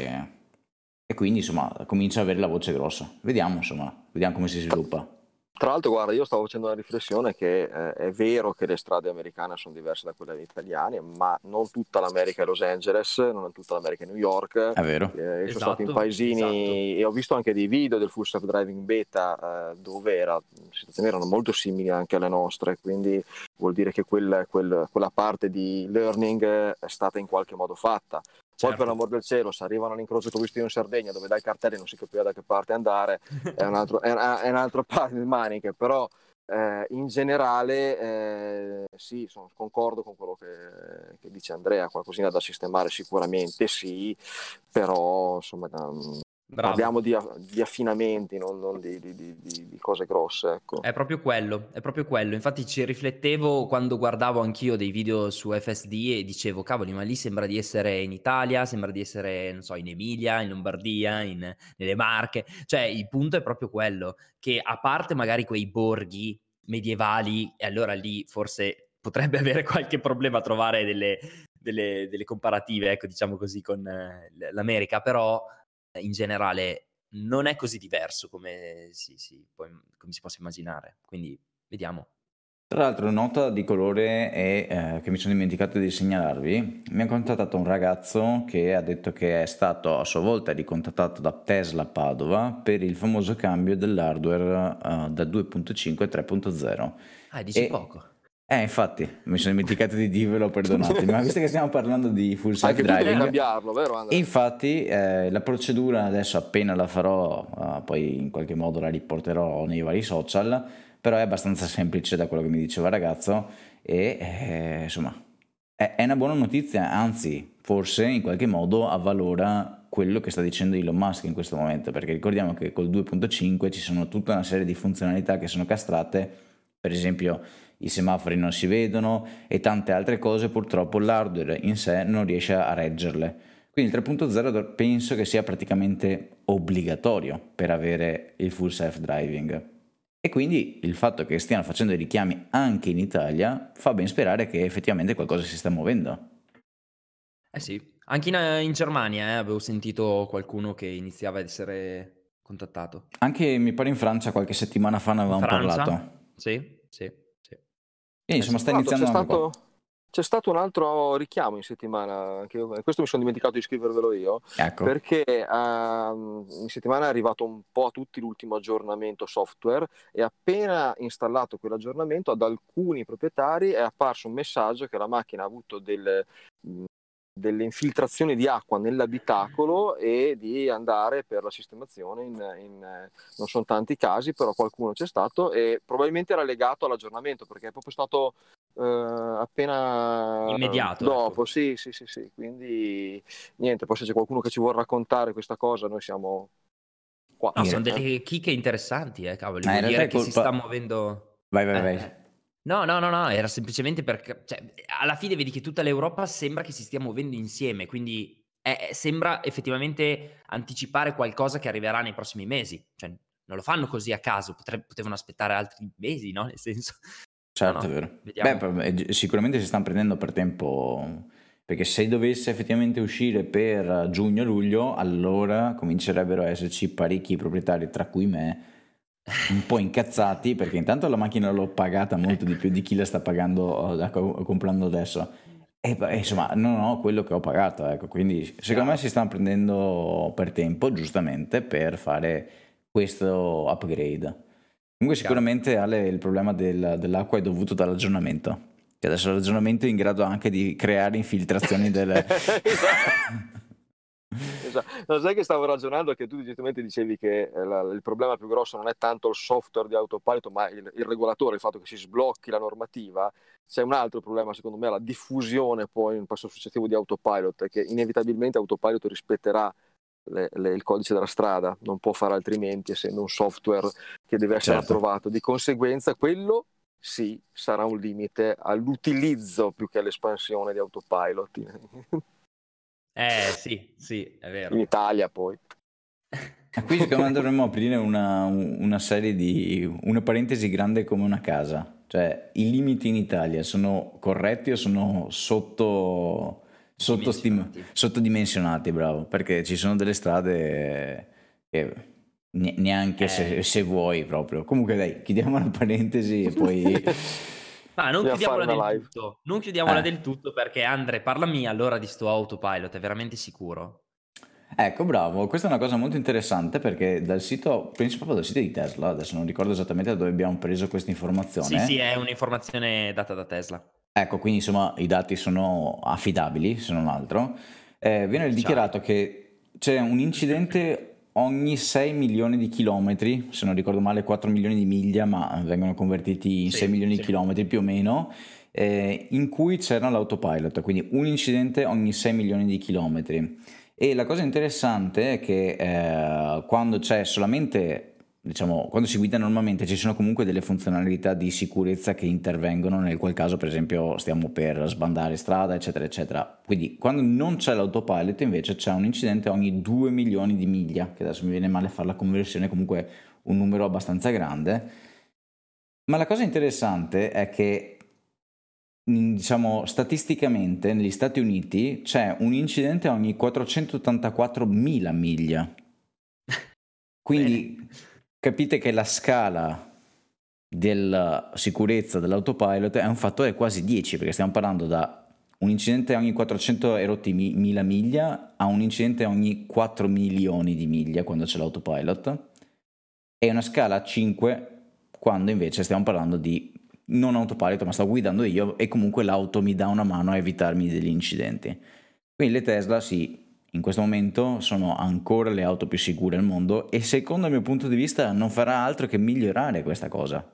e quindi insomma comincia ad avere la voce grossa. Vediamo, insomma, vediamo come si sviluppa. Tra l'altro, guarda, io stavo facendo una riflessione che eh, è vero che le strade americane sono diverse da quelle italiane, ma non tutta l'America è Los Angeles, non tutta l'America è New York. È vero. Eh, esatto, sono stato in esatto, paesini esatto. e ho visto anche dei video del full self-driving beta eh, dove era, le situazioni erano molto simili anche alle nostre, quindi vuol dire che quel, quel, quella parte di learning è stata in qualche modo fatta. Poi certo. per l'amor del cielo, se arrivano all'incrocio visto io in Sardegna, dove dai cartelli non si capiva da che parte andare, è un altro, è, è un altro (laughs) paio di maniche, però eh, in generale eh, sì, sono, concordo con quello che, che, dice Andrea, qualcosina da sistemare sicuramente sì, però insomma Bravo. Parliamo di, di, affinamenti, non, non di, di, di, cose grosse. Ecco. È proprio quello, è proprio quello. Infatti ci riflettevo quando guardavo anch'io dei video su FSD e dicevo, cavoli, ma lì sembra di essere in Italia, sembra di essere, non so, in Emilia, in Lombardia, in, nelle Marche. Cioè, il punto è proprio quello, che a parte magari quei borghi medievali, e allora lì forse potrebbe (laughs) avere qualche problema a trovare delle, delle, delle comparative, ecco, diciamo così, con eh, l'America, però in generale non è così diverso come si, si, poi, come si possa immaginare. Quindi vediamo. Tra l'altro, nota di colore è, eh, che mi sono dimenticato di segnalarvi. Mi ha contattato un ragazzo che ha detto che è stato a sua volta ricontattato da Tesla Padova per il famoso cambio dell'hardware uh, da 2.5 a 3.0. Ah, dici e, poco. Eh, infatti, mi sono dimenticato di dirvelo, perdonatemi, ma visto che stiamo parlando di full self driving, cambiarlo, vero Andrea? Infatti, eh, la procedura adesso appena la farò, uh, poi in qualche modo la riporterò nei vari social, però è abbastanza semplice da quello che mi diceva il ragazzo e eh, insomma, è, è una buona notizia, anzi, forse in qualche modo avvalora quello che sta dicendo Elon Musk in questo momento, perché ricordiamo che col 2.5 ci sono tutta una serie di funzionalità che sono castrate, per esempio i semafori non si vedono e tante altre cose, purtroppo l'hardware in sé non riesce a reggerle. Quindi il 3.0 penso che sia praticamente obbligatorio per avere il full self driving. E quindi il fatto che stiano facendo i richiami anche in Italia fa ben sperare che effettivamente qualcosa si sta muovendo. Eh sì, anche in, in Germania eh, avevo sentito qualcuno che iniziava ad essere contattato. Anche mi pare in Francia qualche settimana fa ne avevamo parlato. Sì, sì. E insomma, sta iniziando c'è stato, c'è stato un altro richiamo in settimana, io, questo mi sono dimenticato di scrivervelo io, ecco. perché uh, in settimana è arrivato un po' a tutti l'ultimo aggiornamento software e appena installato quell'aggiornamento ad alcuni proprietari è apparso un messaggio che la macchina ha avuto del, delle infiltrazioni di acqua nell'abitacolo e di andare per la sistemazione in, in, non sono tanti casi però qualcuno c'è stato e probabilmente era legato all'aggiornamento perché è proprio stato eh, appena immediato dopo ecco. sì sì sì sì quindi niente poi se c'è qualcuno che ci vuole raccontare questa cosa noi siamo qua no, sono delle chicche interessanti eh cavolo vuol dire che colpa... si sta muovendo vai vai vai eh. No, no, no, no, era semplicemente perché, cioè, alla fine vedi che tutta l'Europa sembra che si stia muovendo insieme, quindi è, sembra effettivamente anticipare qualcosa che arriverà nei prossimi mesi. Cioè, non lo fanno così a caso, potre, potevano aspettare altri mesi, no? Nel senso... Certo, no, no. vero. Beh, sicuramente si stanno prendendo per tempo, perché se dovesse effettivamente uscire per giugno-luglio, allora comincerebbero a esserci parecchi proprietari, tra cui me, un po' incazzati perché intanto la macchina l'ho pagata molto di più di chi la sta pagando uh, comprando adesso. E insomma non ho quello che ho pagato ecco. Quindi secondo me si stanno prendendo per tempo giustamente per fare questo upgrade. Comunque sicuramente Ale il problema del, dell'acqua è dovuto dall'aggiornamento. Che adesso l'aggiornamento è in grado anche di creare infiltrazioni delle (laughs) (laughs) esatto. No, sai che stavo ragionando che tu giustamente dicevi che eh, la, il problema più grosso non è tanto il software di autopilot, ma il, il, regolatore, il fatto che si sblocchi la normativa. C'è un altro problema, secondo me, la diffusione poi in un passo successivo di autopilot, che inevitabilmente autopilot rispetterà le, le, il codice della strada, non può fare altrimenti essendo un software che deve essere certo. approvato. Di conseguenza quello sì sarà un limite all'utilizzo più che all'espansione di autopilot. (laughs) Eh sì, sì, è vero. In Italia poi. Qui secondo me (laughs) dovremmo aprire una, una serie di... una parentesi grande come una casa. Cioè, i limiti in Italia sono corretti o sono sotto sottostim- sottodimensionati, bravo, perché ci sono delle strade che neanche eh. se, se, vuoi proprio. Comunque dai, chiudiamo la parentesi e poi... (laughs) Ma non chiudiamola del live. tutto, non chiudiamola eh. del tutto perché Andre, parlami allora di sto autopilot, è veramente sicuro? Ecco, bravo, questa è una cosa molto interessante perché dal sito, penso proprio dal sito di Tesla, adesso non ricordo esattamente da dove abbiamo preso questa informazione. Sì, sì, è un'informazione data da Tesla. Ecco, quindi insomma i dati sono affidabili, se non altro. Eh, viene dichiarato che c'è un incidente ogni 6 milioni di chilometri, se non ricordo male 4 milioni di miglia, ma vengono convertiti in sì, 6 milioni sì. di chilometri più o meno, eh, in cui c'era l'autopilot, quindi un incidente ogni 6 milioni di chilometri. E la cosa interessante è che eh, quando c'è solamente diciamo, quando si guida normalmente ci sono comunque delle funzionalità di sicurezza che intervengono, nel qual caso per esempio stiamo per sbandare strada, eccetera, eccetera. Quindi quando non c'è l'autopilot invece c'è un incidente ogni 2 milioni di miglia, che adesso mi viene male fare la conversione, comunque un numero abbastanza grande. Ma la cosa interessante è che diciamo statisticamente negli Stati Uniti c'è un incidente ogni 484.000 miglia. (laughs) Quindi capite che la scala della sicurezza dell'autopilot è un fattore quasi 10 perché stiamo parlando da un incidente ogni 400 erotti mila miglia a un incidente ogni 4 milioni di miglia quando c'è l'autopilot. E una scala 5 quando invece stiamo parlando di non autopilot ma sto guidando io e comunque l'auto mi dà una mano a evitarmi degli incidenti. Quindi le Tesla sì in questo momento sono ancora le auto più sicure al mondo e secondo il mio punto di vista non farà altro che migliorare questa cosa.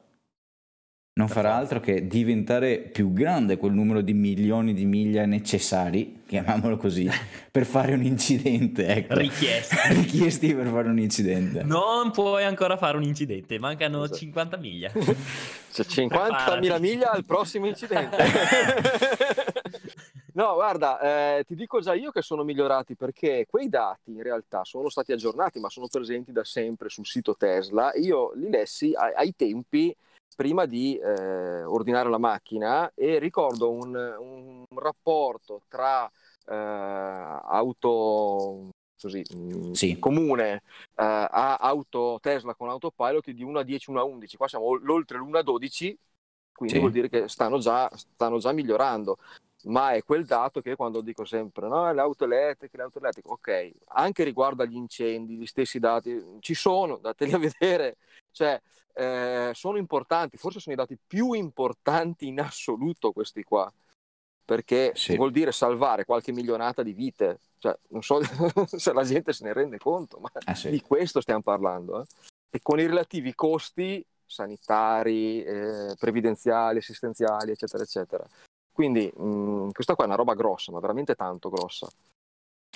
Non farà altro che diventare più grande quel numero di milioni di miglia necessari, chiamiamolo così, (laughs) per fare un incidente. Ecco. Richiesti. (laughs) Richiesti per fare un incidente. Non puoi ancora fare un incidente, mancano esatto. 50 miglia. (laughs) C'è 50.000 miglia al prossimo incidente. No, guarda, eh, ti dico già io che sono migliorati perché quei dati in realtà sono stati aggiornati, ma sono presenti da sempre sul sito Tesla. Io li lessi ai, ai tempi prima di eh, ordinare la macchina e ricordo un, un rapporto tra eh, auto così, mm, sì. comune eh, a auto Tesla con autopilot di 1 a 10, 1 a 11. Qua siamo oltre l'1 a 12, quindi sì. vuol dire che stanno già, stanno già migliorando ma è quel dato che quando dico sempre no, le auto elettriche, le auto elettriche, ok, anche riguardo agli incendi, gli stessi dati ci sono, dateli a vedere, cioè eh, sono importanti, forse sono i dati più importanti in assoluto questi qua, perché sì. vuol dire salvare qualche milionata di vite, cioè non so (laughs) se la gente se ne rende conto, ma ah, sì. di questo stiamo parlando, eh? e con i relativi costi sanitari, eh, previdenziali, assistenziali, eccetera, eccetera. Quindi mh, mm, questa qua è una roba grossa, ma veramente tanto grossa.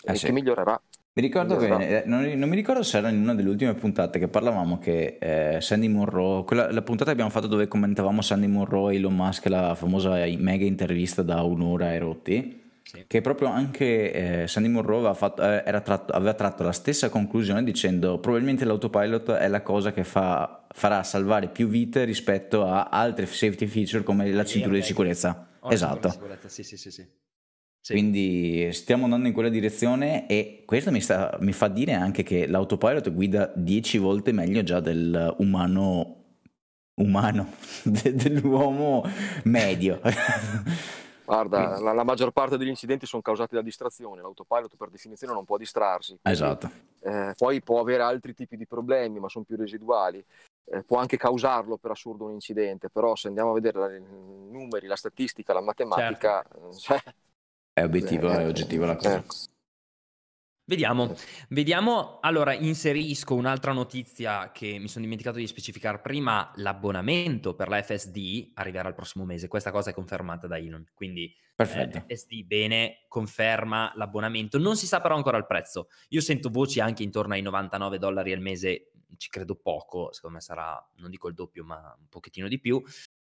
Eh e sì. che migliorerà. Mi ricordo migliorerà. bene, eh, non, non, mi ricordo se era in una delle ultime puntate che parlavamo che eh, Sandy Monroe, quella, la puntata che abbiamo fatto dove commentavamo Sandy Monroe e Elon Musk, la famosa mega intervista da un'ora e rotti, sì. che proprio anche eh, Sandy Monroe aveva, fatto, eh, tratto, aveva, tratto la stessa conclusione dicendo probabilmente l'autopilot è la cosa che fa, farà salvare più vite rispetto a altre safety feature come la cintura di sicurezza. Esatto. Sì, sì, sì, sì. Sì. Quindi stiamo andando in quella direzione e questo mi, sta, mi, fa dire anche che l'autopilot guida 10 volte meglio già dell'umano umano, (laughs) de, dell'uomo medio. (laughs) Guarda, la, la, maggior parte degli incidenti sono causati da distrazione, l'autopilot per definizione non può distrarsi. Quindi, esatto. Eh, poi può avere altri tipi di problemi, ma sono più residuali eh, può anche causarlo per assurdo un incidente, però se andiamo a vedere i numeri, la statistica, la matematica, certo. cioè, è obiettivo, eh, è oggettivo la cosa. Eh. Vediamo, vediamo. Allora, inserisco un'altra notizia che mi sono dimenticato di specificare prima. L'abbonamento per la FSD arriverà il prossimo mese. Questa cosa è confermata da Elon. Quindi, Perfetto. Eh, FSD, bene, conferma l'abbonamento. Non si sa però ancora il prezzo. Io sento voci anche intorno ai 99 dollari al mese. Ci credo poco. Secondo me sarà, non dico il doppio, ma un pochettino di più.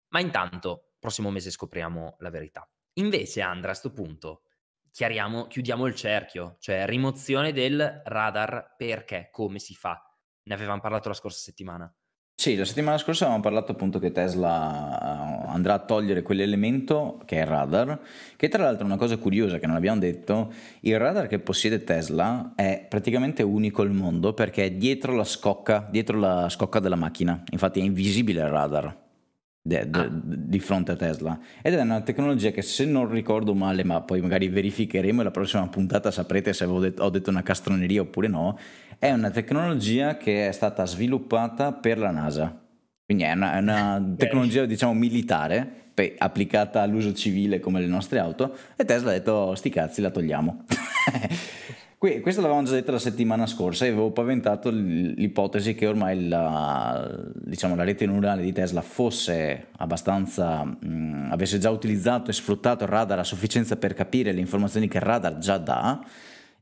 Ma intanto, prossimo mese scopriamo la verità. Invece, Andra, a questo punto chiudiamo il cerchio, cioè rimozione del radar perché, come si fa? Ne avevamo parlato la scorsa settimana. Sì, la settimana scorsa avevamo parlato appunto che Tesla eh, andrà a togliere quell'elemento che è il radar, che tra l'altro è una cosa curiosa che non abbiamo detto, il radar che possiede Tesla è praticamente unico al mondo perché è dietro la scocca, dietro la scocca della macchina, infatti è invisibile il radar de, de, ah. di fronte a Tesla. Ed è una tecnologia che se non ricordo male ma poi magari verificheremo e la prossima puntata saprete se detto, ho detto una castroneria oppure no è una tecnologia che è stata sviluppata per la NASA. Quindi è una, è una (laughs) tecnologia diciamo militare applicata all'uso civile come le nostre auto e Tesla ha detto sti cazzi la togliamo (laughs) (laughs) questo l'avevamo già detto la settimana scorsa e avevo paventato l'ipotesi che ormai la, diciamo, la rete neurale di Tesla fosse abbastanza, mh, avesse già utilizzato e sfruttato il radar a sufficienza per capire le informazioni che il radar già dà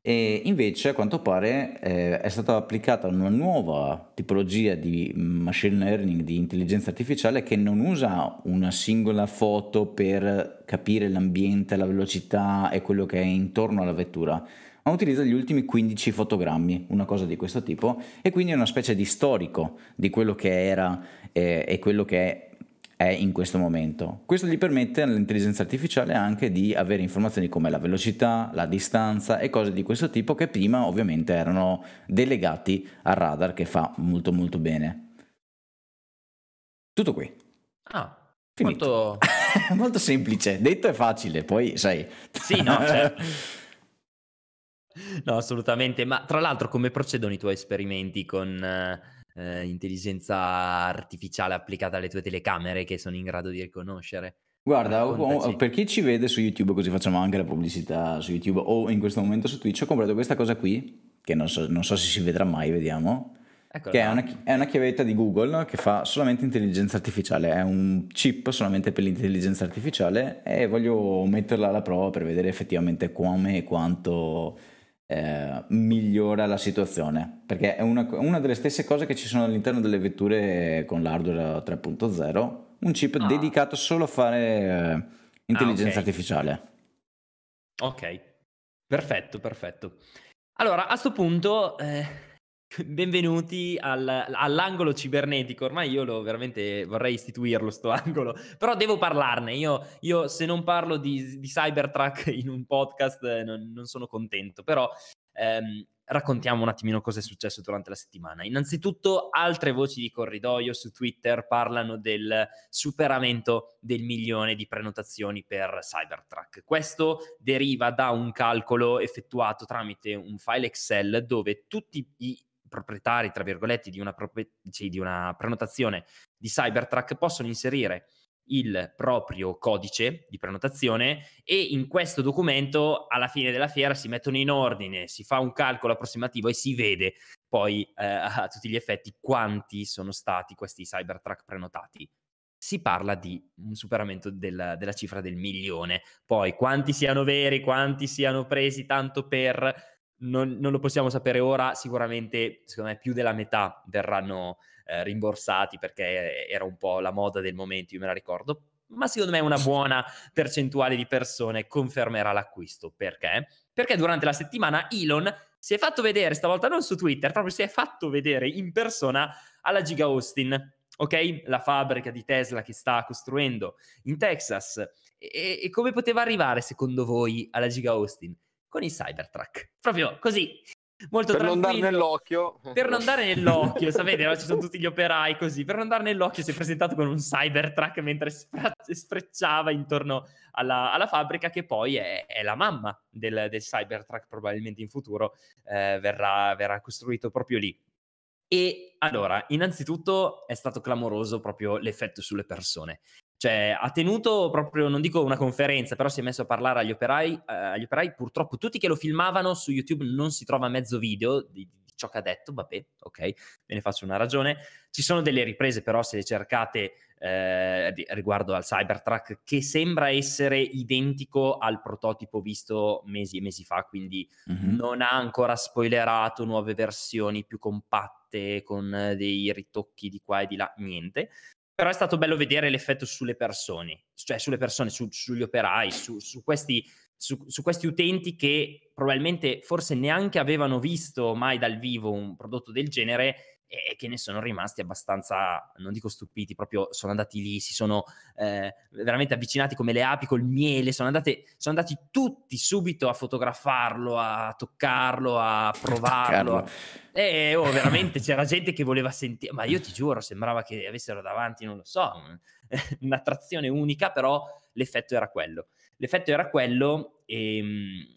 e invece a quanto pare eh, è stata applicata una nuova tipologia di machine learning, di intelligenza artificiale che non usa una singola foto per capire l'ambiente, la velocità e quello che è intorno alla vettura, ma utilizza gli ultimi 15 fotogrammi, una cosa di questo tipo, e quindi è una specie di storico di quello che era eh, e quello che è in questo momento. Questo gli permette all'intelligenza artificiale anche di avere informazioni come la velocità, la distanza e cose di questo tipo che prima ovviamente erano delegati al radar che fa molto molto bene. Tutto qui. Ah, Finito. molto... (laughs) molto semplice, detto è facile, poi sai. Sì, no, certo. (laughs) No, assolutamente. Ma tra l'altro, come procedono i tuoi esperimenti con eh, intelligenza artificiale applicata alle tue telecamere che sono in grado di riconoscere? Guarda, Raccontaci. per chi ci vede su YouTube, così facciamo anche la pubblicità su YouTube o in questo momento su Twitch, ho comprato questa cosa qui, che non so, non so se si vedrà mai, vediamo. Eccola che è una, è una, chiavetta di Google che fa solamente intelligenza artificiale, è un chip solamente per l'intelligenza artificiale e voglio metterla alla prova per vedere effettivamente come e quanto eh, migliora la situazione perché è una, una, delle stesse cose che ci sono all'interno delle vetture con l'hardware 3.0 un chip ah. dedicato solo a fare eh, intelligenza ah, okay. artificiale ok perfetto perfetto allora a questo punto eh, Benvenuti al, all'angolo cibernetico. Ormai io lo veramente vorrei istituirlo sto (laughs) angolo, però devo parlarne. Io, io se non parlo di, di Cybertruck (laughs) in un podcast eh, non, non, sono contento, però ehm, raccontiamo un attimino cosa è successo durante la settimana. Innanzitutto altre voci di corridoio su Twitter parlano del superamento del milione di prenotazioni per Cybertruck. Questo deriva da un calcolo effettuato tramite un file Excel dove tutti i proprietari, tra virgolette, di una, cioè, di una prenotazione di Cybertruck possono inserire il proprio codice di prenotazione e in questo documento alla fine della fiera si mettono in ordine, si fa un calcolo approssimativo e si vede poi eh, (laughs) a tutti gli effetti quanti sono stati questi Cybertruck prenotati. Si parla di un superamento del, della cifra del milione. Poi quanti siano veri, quanti siano presi tanto per non, non, lo possiamo sapere ora, sicuramente secondo me più della metà verranno eh, rimborsati perché era un po' la moda del momento, io me la ricordo, ma secondo me una buona percentuale di persone confermerà l'acquisto. Perché? Perché durante la settimana Elon si è fatto vedere, stavolta non su Twitter, proprio si è fatto vedere in persona alla Giga Austin, ok? La fabbrica di Tesla che sta costruendo in Texas. E, e come poteva arrivare secondo voi alla Giga Austin? Con i Cybertruck. Proprio così. Molto per tranquillo. non dare nell'occhio. Per non dare nell'occhio, (laughs) sapete, no? ci sono tutti gli operai così. Per non dare nell'occhio si è presentato con un Cybertruck mentre spra- sfrecciava intorno alla, alla, fabbrica che poi è, è la mamma del, del, Cybertruck, probabilmente in futuro eh, verrà, verrà costruito proprio lì. E allora, innanzitutto è stato clamoroso proprio l'effetto sulle persone. Cioè, ha tenuto proprio, non dico una conferenza, però si è messo a parlare agli operai, eh, agli operai. Purtroppo tutti che lo filmavano su YouTube non si trova mezzo video di, di ciò che ha detto, vabbè, ok, ve ne faccio una ragione. Ci sono delle riprese, però, se le cercate eh, riguardo al Cybertruck, che sembra essere identico al prototipo visto mesi e mesi fa, quindi mm-hmm. non ha ancora spoilerato nuove versioni più compatte con dei ritocchi di qua e di là, niente. Però è stato bello vedere l'effetto sulle persone, cioè sulle persone, su, sugli operai, su, su, questi, su, questi, utenti che probabilmente forse neanche avevano visto mai dal vivo un prodotto del genere e che ne sono rimasti abbastanza, non dico stupiti, proprio sono andati lì, si sono eh, veramente avvicinati come le api col miele, sono, andate, sono andati tutti subito a fotografarlo, a toccarlo, a (laughs) provarlo. e oh, veramente (laughs) c'era gente che voleva sentire, ma io ti giuro, sembrava che avessero davanti, non lo so, (laughs) un'attrazione unica, però l'effetto era quello. L'effetto era quello e ehm,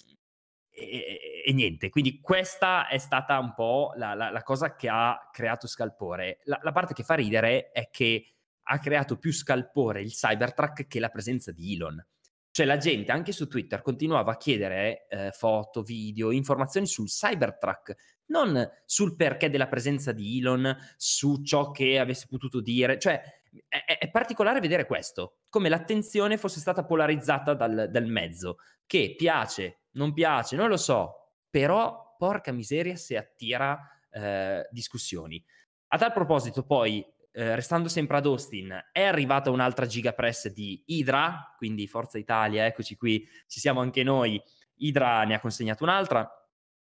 e, niente, quindi questa è stata un po' la, la, la cosa che ha creato scalpore. La, la, parte che fa ridere è che ha creato più scalpore il Cybertruck che la presenza di Elon. Cioè la gente anche su Twitter continuava a chiedere eh, foto, video, informazioni sul Cybertruck, non sul perché della presenza di Elon, su ciò che avesse potuto dire. Cioè è, è particolare vedere questo, come l'attenzione fosse stata polarizzata dal, dal mezzo, che piace non piace, non lo so, però porca miseria se attira eh, discussioni. A tal proposito, poi, eh, restando sempre ad Austin, è arrivata un'altra gigapress di Hydra, quindi Forza Italia, eccoci qui, ci siamo anche noi. Hydra ne ha consegnato un'altra,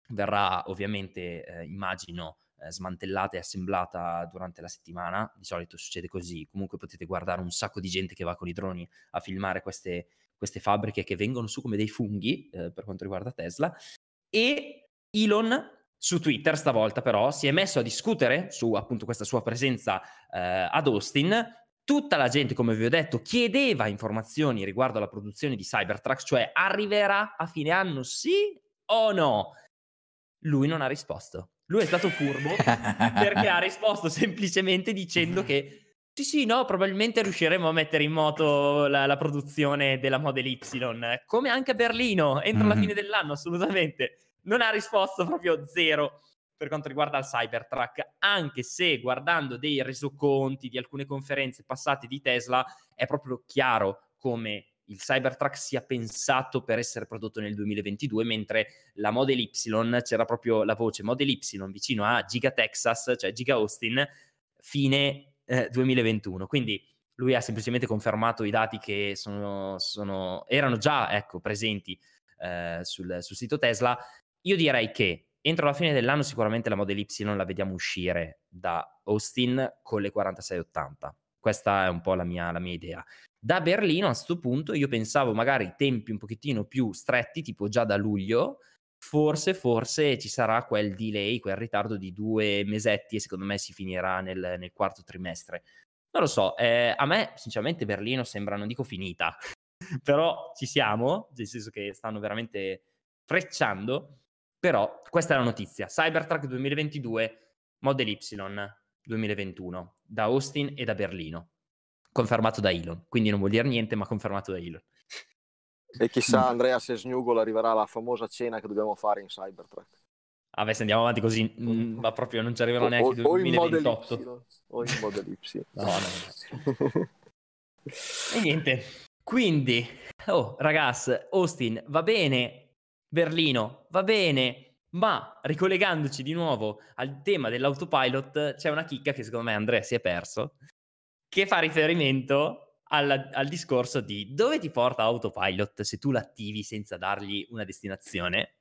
verrà ovviamente, eh, immagino, eh, smantellata e assemblata durante la settimana. Di solito succede così. Comunque potete guardare un sacco di gente che va con i droni a filmare queste queste fabbriche che vengono su come dei funghi eh, per quanto riguarda Tesla. E Elon su Twitter stavolta però si è messo a discutere su appunto questa sua presenza eh, ad Austin. Tutta la gente, come vi ho detto, chiedeva informazioni riguardo alla produzione di Cybertruck, cioè arriverà a fine anno sì o no? Lui non ha risposto. Lui è stato furbo (laughs) perché ha risposto semplicemente dicendo che sì, sì, no, probabilmente riusciremo a mettere in moto la, la produzione della Model Y, come anche a Berlino, entro mm-hmm. la fine dell'anno, assolutamente. Non ha risposto proprio zero per quanto riguarda il Cybertruck, anche se guardando dei resoconti di alcune conferenze passate di Tesla, è proprio chiaro come il Cybertruck sia pensato per essere prodotto nel 2022, mentre la Model Y c'era proprio la voce Model Y vicino a Giga Texas, cioè Giga Austin, fine eh, 2021. Quindi lui ha semplicemente confermato i dati che sono, sono, erano già ecco, presenti eh, sul, sul, sito Tesla. Io direi che entro la fine dell'anno sicuramente la Model Y la vediamo uscire da Austin con le 4680. Questa è un po' la mia, la mia idea. Da Berlino a questo punto io pensavo magari tempi un pochettino più stretti, tipo già da luglio, forse, forse ci sarà quel delay, quel ritardo di due mesetti e secondo me si finirà nel, nel quarto trimestre. Non lo so, eh, a me sinceramente Berlino sembra, non dico finita, (laughs) però ci siamo, nel senso che stanno veramente frecciando, però questa è la notizia. Cybertruck 2022, Model Y 2021, da Austin e da Berlino, confermato da Elon, quindi non vuol dire niente, ma confermato da Elon. E chissà Andrea se Snugol arriverà alla famosa cena che dobbiamo fare in Cybertruck. Ah beh, se andiamo avanti così, mh, mm, ma proprio non ci arriverà neanche il 2028. O in Model Y. no, no. (laughs) e niente. Quindi, oh ragazzi, Austin va bene, Berlino va bene, ma ricollegandoci di nuovo al tema dell'autopilot, c'è una chicca che secondo me Andrea si è perso, che fa riferimento al, al, discorso di dove ti porta Autopilot se tu l'attivi senza dargli una destinazione.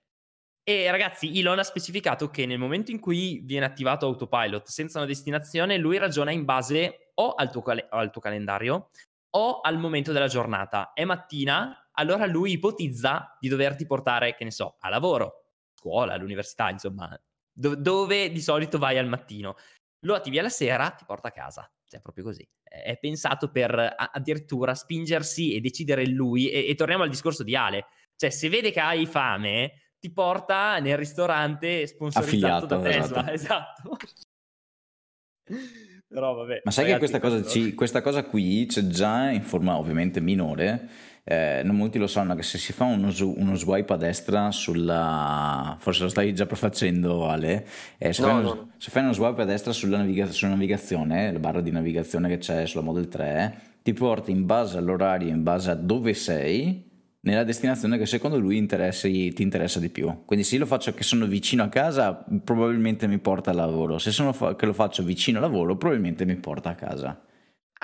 E ragazzi, Elon ha specificato che nel momento in cui viene attivato Autopilot senza una destinazione, lui ragiona in base o al tuo, cal- al tuo calendario o al momento della giornata. È mattina, allora lui ipotizza di doverti portare, che ne so, a lavoro, scuola, all'università, insomma, do- dove di solito vai al mattino. Lo attivi alla sera, ti porta a casa. Cioè, proprio così. È pensato per addirittura spingersi e decidere lui. E, e torniamo al discorso di Ale. Cioè, se vede che hai fame, ti porta nel ristorante sponsorizzato Affiliato, da Tesla. Esatto. (laughs) esatto. Però vabbè. Ma sai ragazzi, che questa cosa, ci, questa cosa qui c'è già in forma ovviamente minore. Eh, non molti lo sanno che se si fa uno, uno, swipe a destra sulla forse lo stai già facendo Ale eh, se, no, fai uno, no. se, fai uno, swipe a destra sulla, naviga- sulla navigazione la barra di navigazione che c'è sulla Model 3 ti porta in base all'orario in base a dove sei nella destinazione che secondo lui ti interessa di più. Quindi se lo faccio che sono vicino a casa, probabilmente mi porta al lavoro. Se sono fa- che lo faccio vicino al lavoro, probabilmente mi porta a casa.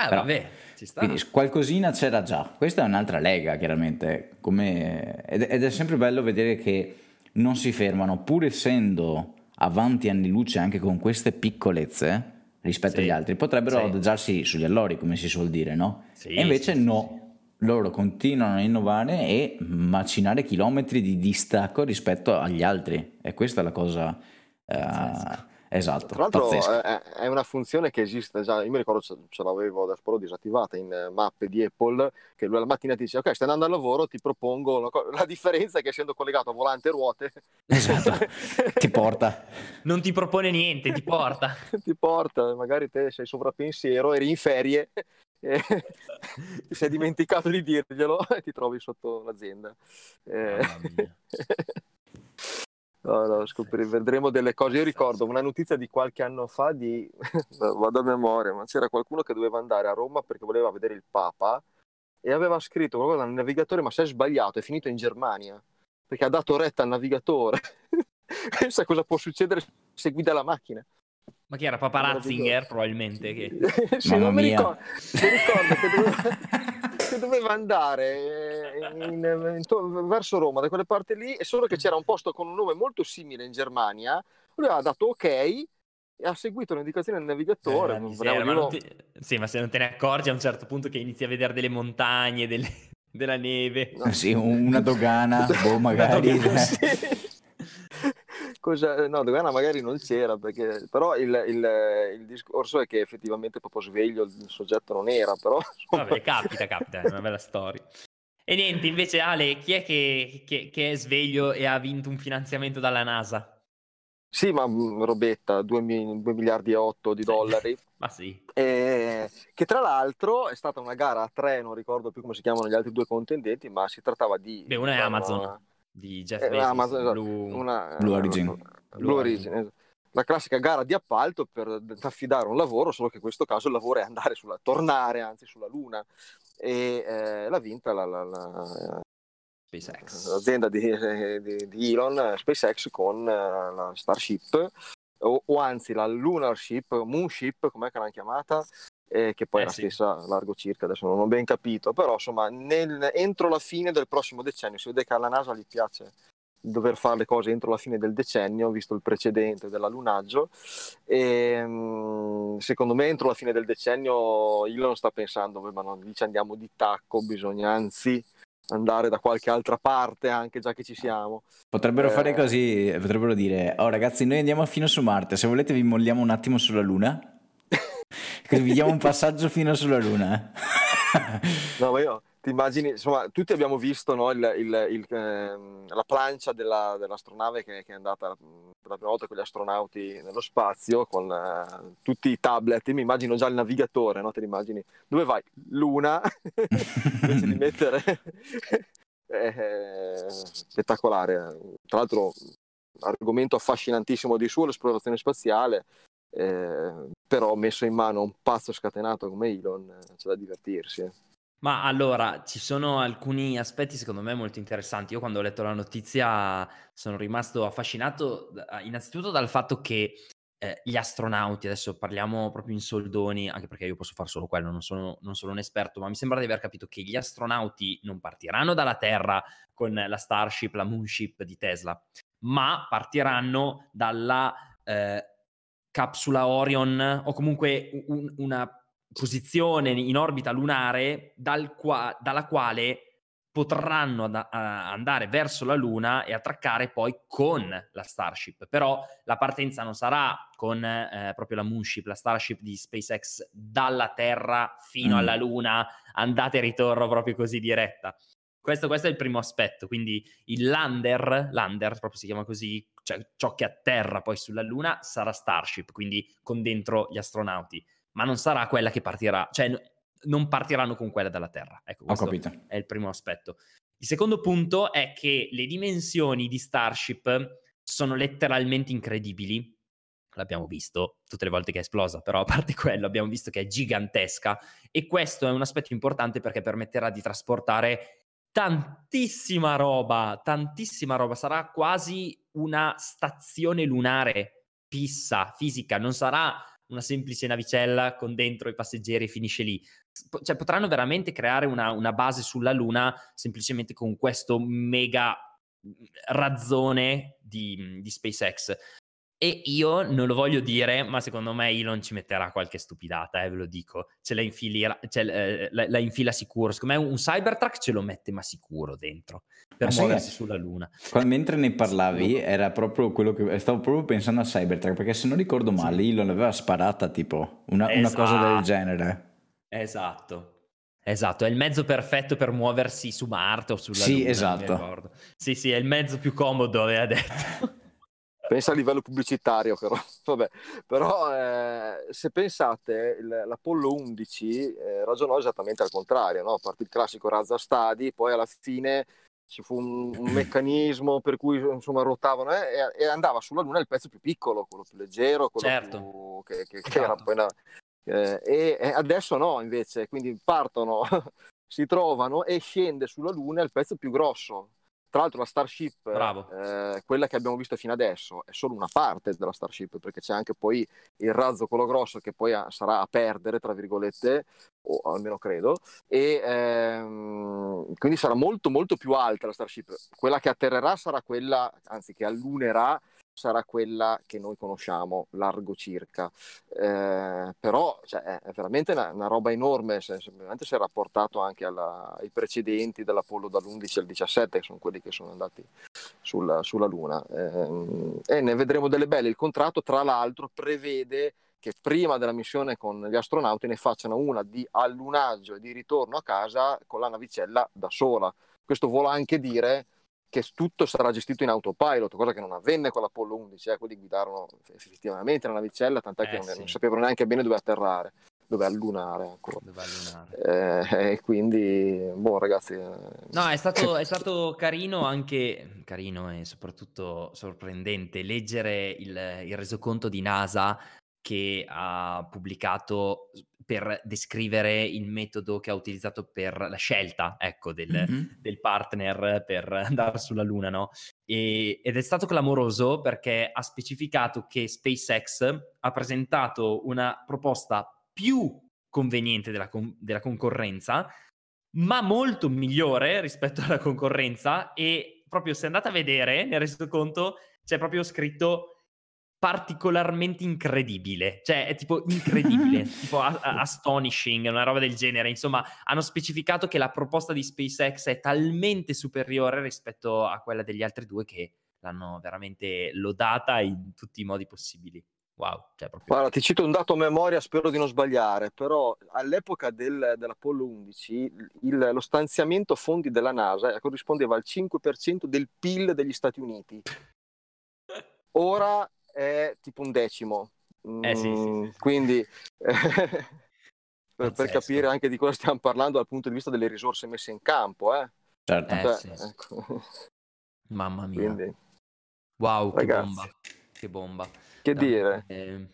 Ah, Però, vabbè, ci sta. Quindi qualcosina c'era già. Questa è un'altra lega, chiaramente. Come... Ed, ed è sempre bello vedere che non si fermano, pur essendo avanti anni luce anche con queste piccolezze rispetto sì. agli altri, potrebbero sì. adagiarsi sugli allori, come si suol dire, no? Sì, e invece no loro continuano a innovare e macinare chilometri di distacco rispetto agli altri e questa è la cosa eh, esatto tra l'altro è, è, una funzione che esiste già io mi ricordo ce, ce l'avevo adesso però disattivata in mappe di Apple che lui la mattina ti dice ok stai andando al lavoro ti propongo co- la differenza è che essendo collegato a volante e ruote (laughs) esatto. Ti porta. Non ti propone niente ti porta. (laughs) Ti porta magari te sei sovrappensiero eri in ferie (laughs) eh, ti sei dimenticato di dirglielo e ti trovi sotto l'azienda. Eh, no, no, scopri, vedremo delle cose. Io ricordo una notizia di qualche anno fa di, (laughs) vado a memoria, ma c'era qualcuno che doveva andare a Roma perché voleva vedere il Papa e aveva scritto qualcosa nel navigatore, ma si è sbagliato, è finito in Germania perché ha dato retta al navigatore. (laughs) Pensa cosa può succedere se guida la macchina. Ma chi era? Papa Ratzinger probabilmente? Che... sì, (laughs) non mi ricordo, mi ricordo che, doveva, che, doveva, andare in, in, in, verso Roma, da quelle parti lì, e solo che c'era un posto con un nome molto simile in Germania, lui aveva dato ok e ha seguito l'indicazione del navigatore. Eh, misera, ma ti... Sì, ma se non te ne accorgi a un certo punto che inizi a vedere delle montagne, delle... (laughs) della neve. No. Sì, una dogana, (laughs) boh, magari. Una dogana, sì (laughs) cosa, no, Dogana magari non c'era, perché, però il, il, il, discorso è che effettivamente proprio sveglio il soggetto non era, però... Vabbè, capita, capita, è una bella storia. E niente, invece Ale, chi è che, che, che, è sveglio e ha vinto un finanziamento dalla NASA? Sì, ma mm, robetta, 2, miliardi e 8 di dollari. (laughs) ma sì. E, che tra l'altro è stata una gara a tre, non ricordo più come si chiamano gli altri due contendenti, ma si trattava di... Beh, una è Amazon. Una di Jeff eh, Bezos, Amazon. Blue... Una, Blue Origin. Blue, Blue Origin. La classica gara di appalto per affidare un lavoro, solo che in questo caso il lavoro è andare sulla, tornare anzi sulla Luna. E eh, l'ha vinta la, la, la SpaceX. l'azienda di, di, di, Elon, SpaceX, con uh, la Starship, o, o, anzi la Lunar Ship, Moonship, com'è che l'hanno chiamata, eh, che poi eh, è la sì. stessa largo circa, adesso non ho ben capito, però insomma nel, entro la fine del prossimo decennio, si vede che alla NASA gli piace dover fare le cose entro la fine del decennio, visto il precedente dell'allunaggio, e mm, secondo me entro la fine del decennio Elon sta pensando, ma non dice andiamo di tacco, bisogna anzi andare da qualche altra parte anche già che ci siamo. Potrebbero eh... fare così, potrebbero dire, oh ragazzi noi andiamo fino su Marte, se volete vi molliamo un attimo sulla Luna Viviamo un passaggio fino sulla Luna. no, ma io ti immagini, insomma, tutti abbiamo visto no, il, il, il, eh, la plancia della, dell'astronave che, che, è andata per la prima volta con gli astronauti nello spazio, con eh, tutti i tablet. Io mi immagino già il navigatore, no? Te immagini? Dove vai? Luna, (laughs) invece di mettere... (laughs) eh, spettacolare. Tra l'altro, argomento affascinantissimo di suo, l'esplorazione spaziale. Eh, però messo in mano un pazzo scatenato come Elon eh, c'è da divertirsi. Eh. Ma allora, ci sono alcuni aspetti secondo me molto interessanti. Io quando ho letto la notizia sono rimasto affascinato innanzitutto dal fatto che eh, gli astronauti, adesso parliamo proprio in soldoni, anche perché io posso fare solo quello, non sono, non sono un esperto, ma mi sembra di aver capito che gli astronauti non partiranno dalla Terra con la Starship, la Moonship di Tesla, ma partiranno dalla eh, capsula Orion o comunque un, una posizione in orbita lunare dal qua, dalla quale potranno ad, andare verso la Luna e attraccare poi con la Starship. Però la partenza non sarà con eh, proprio la Moonship, la Starship di SpaceX dalla Terra fino mm. alla Luna, andata e ritorno proprio così diretta. Questo, questo, è il primo aspetto, quindi il lander, lander proprio si chiama così, cioè ciò che atterra poi sulla Luna sarà Starship, quindi con dentro gli astronauti. ma non sarà quella che partirà, cioè non partiranno con quella dalla Terra. Ecco, questo è il primo aspetto. Il secondo punto è che le dimensioni di Starship sono letteralmente incredibili. L'abbiamo visto tutte le volte che è esplosa, però a parte quello abbiamo visto che è gigantesca e questo è un aspetto importante perché permetterà di trasportare tantissima roba, tantissima roba. Sarà quasi una stazione lunare fissa, fisica, non sarà una semplice navicella con dentro i passeggeri e finisce lì. Cioè, potranno veramente creare una, una base sulla Luna semplicemente con questo mega mhmm, razzone di, di SpaceX. E io non lo voglio dire, ma secondo me Elon ci metterà qualche stupidata, eh, ve lo dico. Ce la, infila, ce eh, la, la, infila sicuro. Secondo me un Cybertruck ce lo mette ma sicuro dentro per ma muoversi sai, sulla Luna. Mentre ne (laughs) parlavi, era proprio quello che stavo proprio pensando a Cybertruck, perché se non ricordo male. Elon aveva sparata tipo una, esatto. una cosa del esatto. genere. Esatto. Esatto, è il mezzo perfetto per muoversi su Marte o sulla sì, Luna. Sì, esatto. Sì, sì, è il mezzo più comodo, aveva detto. Pensa a livello pubblicitario però, (laughs) Vabbè. però eh, se pensate l'Apollo 11 eh, ragionò esattamente al contrario, no? partì il classico razza stadi, poi alla fine ci fu un, un (clears throat) meccanismo per cui insomma ruotavano eh, e, e, andava sulla Luna il pezzo più piccolo, quello più leggero, quello certo. più, che, che, che era esatto. poi una, eh, e, e, adesso no invece, quindi partono, (laughs) si trovano e scende sulla Luna il pezzo più grosso, tra l'altro la Starship, eh, quella che abbiamo visto fino adesso, è solo una parte della Starship, perché c'è anche poi il razzo, quello grosso, che poi sarà a perdere, tra virgolette, o almeno credo, e ehm, quindi sarà molto molto più alta la Starship. Quella che atterrerà sarà quella, anzi che allunerà, sarà quella che noi conosciamo, largo circa. Eh, però cioè, è veramente una, una roba enorme, se, semplicemente si è rapportato anche alla, ai precedenti dell'Apollo dall'11 al 17, che sono quelli che sono andati sulla, sulla Luna. Eh, e ne vedremo delle belle. Il contratto, tra l'altro, prevede che prima della missione con gli astronauti ne facciano una di allunaggio e di ritorno a casa con la navicella da sola. Questo vuole anche dire che tutto sarà gestito in autopilot, cosa che non avvenne con l'Apollo 11, eh, quelli guidarono effettivamente la navicella, tant'è eh, che sì. non, sapevano neanche bene dove atterrare, dove allunare. Ecco. Dove allunare. Eh, e quindi, boh ragazzi... Eh, no, è stato, è stato, carino anche, carino e soprattutto sorprendente, leggere il, il resoconto di NASA che ha pubblicato per descrivere il metodo che ha utilizzato per la scelta, ecco, del, mm-hmm. del partner per andare sulla Luna, no? E, ed è stato clamoroso perché ha specificato che SpaceX ha presentato una proposta più conveniente della, con- della concorrenza, ma molto migliore rispetto alla concorrenza e proprio se andate a vedere nel resoconto c'è proprio scritto particolarmente incredibile, cioè è tipo incredibile, (laughs) tipo a- a- astonishing, una roba del genere. Insomma, hanno specificato che la proposta di SpaceX è talmente superiore rispetto a quella degli altri due che l'hanno veramente lodata in tutti i modi possibili. Wow, cioè proprio... Guarda, ti cito un dato a memoria, spero di non sbagliare, però all'epoca del, dell'Apollo 11 il, lo stanziamento fondi della NASA corrispondeva al 5% del PIL degli Stati Uniti. (laughs) Ora è tipo un decimo. Eh, sì, sì, mm, sì. Quindi (laughs) per, per, capire anche di cosa stiamo parlando dal punto di vista delle risorse messe in campo. Eh. Certo. Eh, cioè, ecco. Mamma mia. Quindi, wow, che bomba. Che bomba. Che Dai, dire? Eh,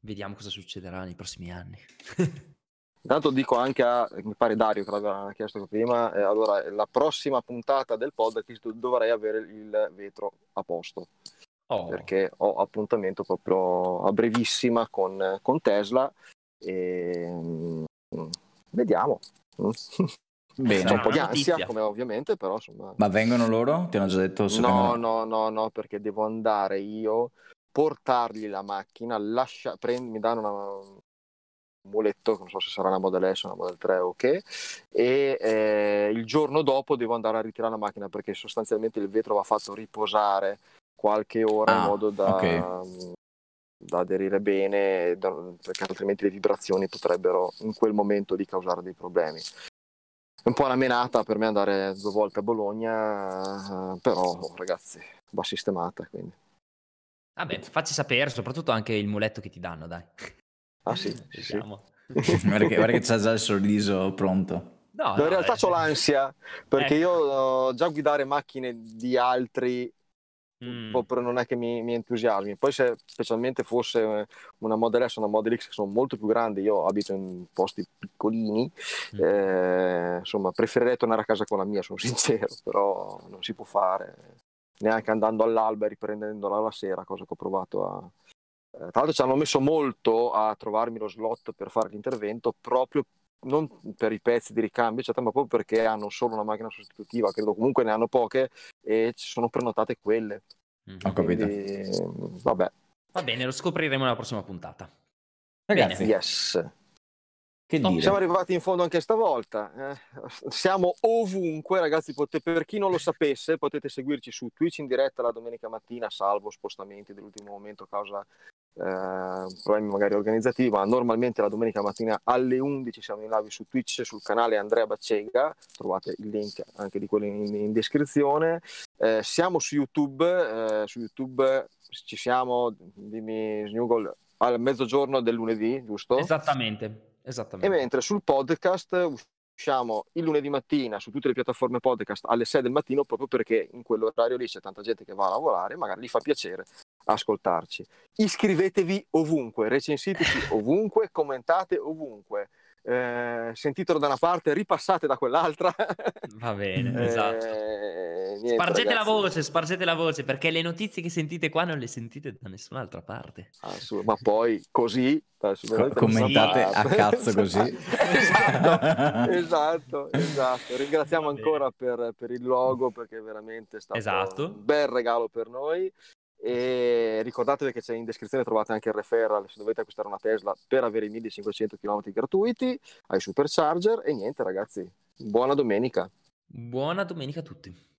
vediamo cosa succederà nei prossimi anni. (laughs) Intanto dico anche a, mi pare Dario che l'aveva chiesto prima, eh, allora la prossima puntata del podcast dovrei avere il vetro a posto oh. perché ho appuntamento proprio a brevissima con, con Tesla e mm, vediamo. Bene. C'è un po' di ansia, come ovviamente, però insomma... Ma vengono loro? Ti hanno già detto? No, no, no, no, perché devo andare io, portargli la macchina, lascia... Prend... mi danno una... un muletto, non so se sarà una Model S o una Model 3 o che, e eh, il giorno dopo devo andare a ritirare la macchina perché sostanzialmente il vetro va fatto riposare qualche ora ah, in modo da, okay. da aderire bene, da, perché altrimenti le vibrazioni potrebbero in quel momento lì causare dei problemi. È un po' una menata per me andare due volte a Bologna, però ragazzi, va sistemata. Quindi. Vabbè, facci sapere, soprattutto anche il muletto che ti danno, dai. Ah sì, sì, sì. (laughs) guarda, che, guarda che c'ha già il sorriso pronto. No, no, in realtà eh, ho l'ansia perché ecco. io già guidare macchine di altri mm. proprio non è che mi, mi, entusiasmi. Poi se specialmente fosse una Model S o una Model X che sono molto più grandi, io abito in posti piccolini, mm. eh, insomma preferirei tornare a casa con la mia, sono (laughs) sincero, però non si può fare, neanche andando all'alba e riprendendola la sera, cosa che ho provato a... Eh, tra l'altro ci hanno messo molto a trovarmi lo slot per fare l'intervento proprio non per i pezzi di ricambio, eccetera, ma proprio perché hanno solo una macchina sostitutiva, credo comunque ne hanno poche e ci sono prenotate quelle. Mm. Ho capito. vabbè. Va bene, lo scopriremo nella prossima puntata. Ragazzi, bene. yes. Che dire? Siamo arrivati in fondo anche stavolta. Eh, siamo ovunque, ragazzi. Potete, per chi non lo sapesse, potete seguirci su Twitch in diretta la domenica mattina, salvo spostamenti dell'ultimo momento a causa eh, problemi magari organizzativi, ma normalmente la domenica mattina alle 11 siamo in live su Twitch sul canale Andrea Baccega, trovate il link anche di quello in, in descrizione. Eh, siamo su YouTube, eh, su YouTube ci siamo, dimmi Snugol, al mezzogiorno del lunedì, giusto? Esattamente, esattamente. E mentre sul podcast usciamo il lunedì mattina su tutte le piattaforme podcast alle 6 del mattino proprio perché in quell'orario lì c'è tanta gente che va a lavorare, magari gli fa piacere ascoltarci. Iscrivetevi ovunque, recensiteci (laughs) ovunque, commentate ovunque. Eh, sentitelo da una parte, ripassate da quell'altra. (laughs) Va bene, eh, esatto. niente, spargete ragazzi. la voce, spargete la voce, perché le notizie che sentite qua non le sentite da nessun'altra parte. Assolut- ma poi così Co- commentate a cazzo (laughs) così. esatto, (laughs) esatto, esatto. Ringraziamo ancora per, per, il logo perché veramente è stato esatto. un bel regalo per noi e ricordatevi che c'è in descrizione trovate anche il referral se dovete acquistare una Tesla per avere i 1500 km gratuiti ai supercharger e niente ragazzi buona domenica. Buona domenica a tutti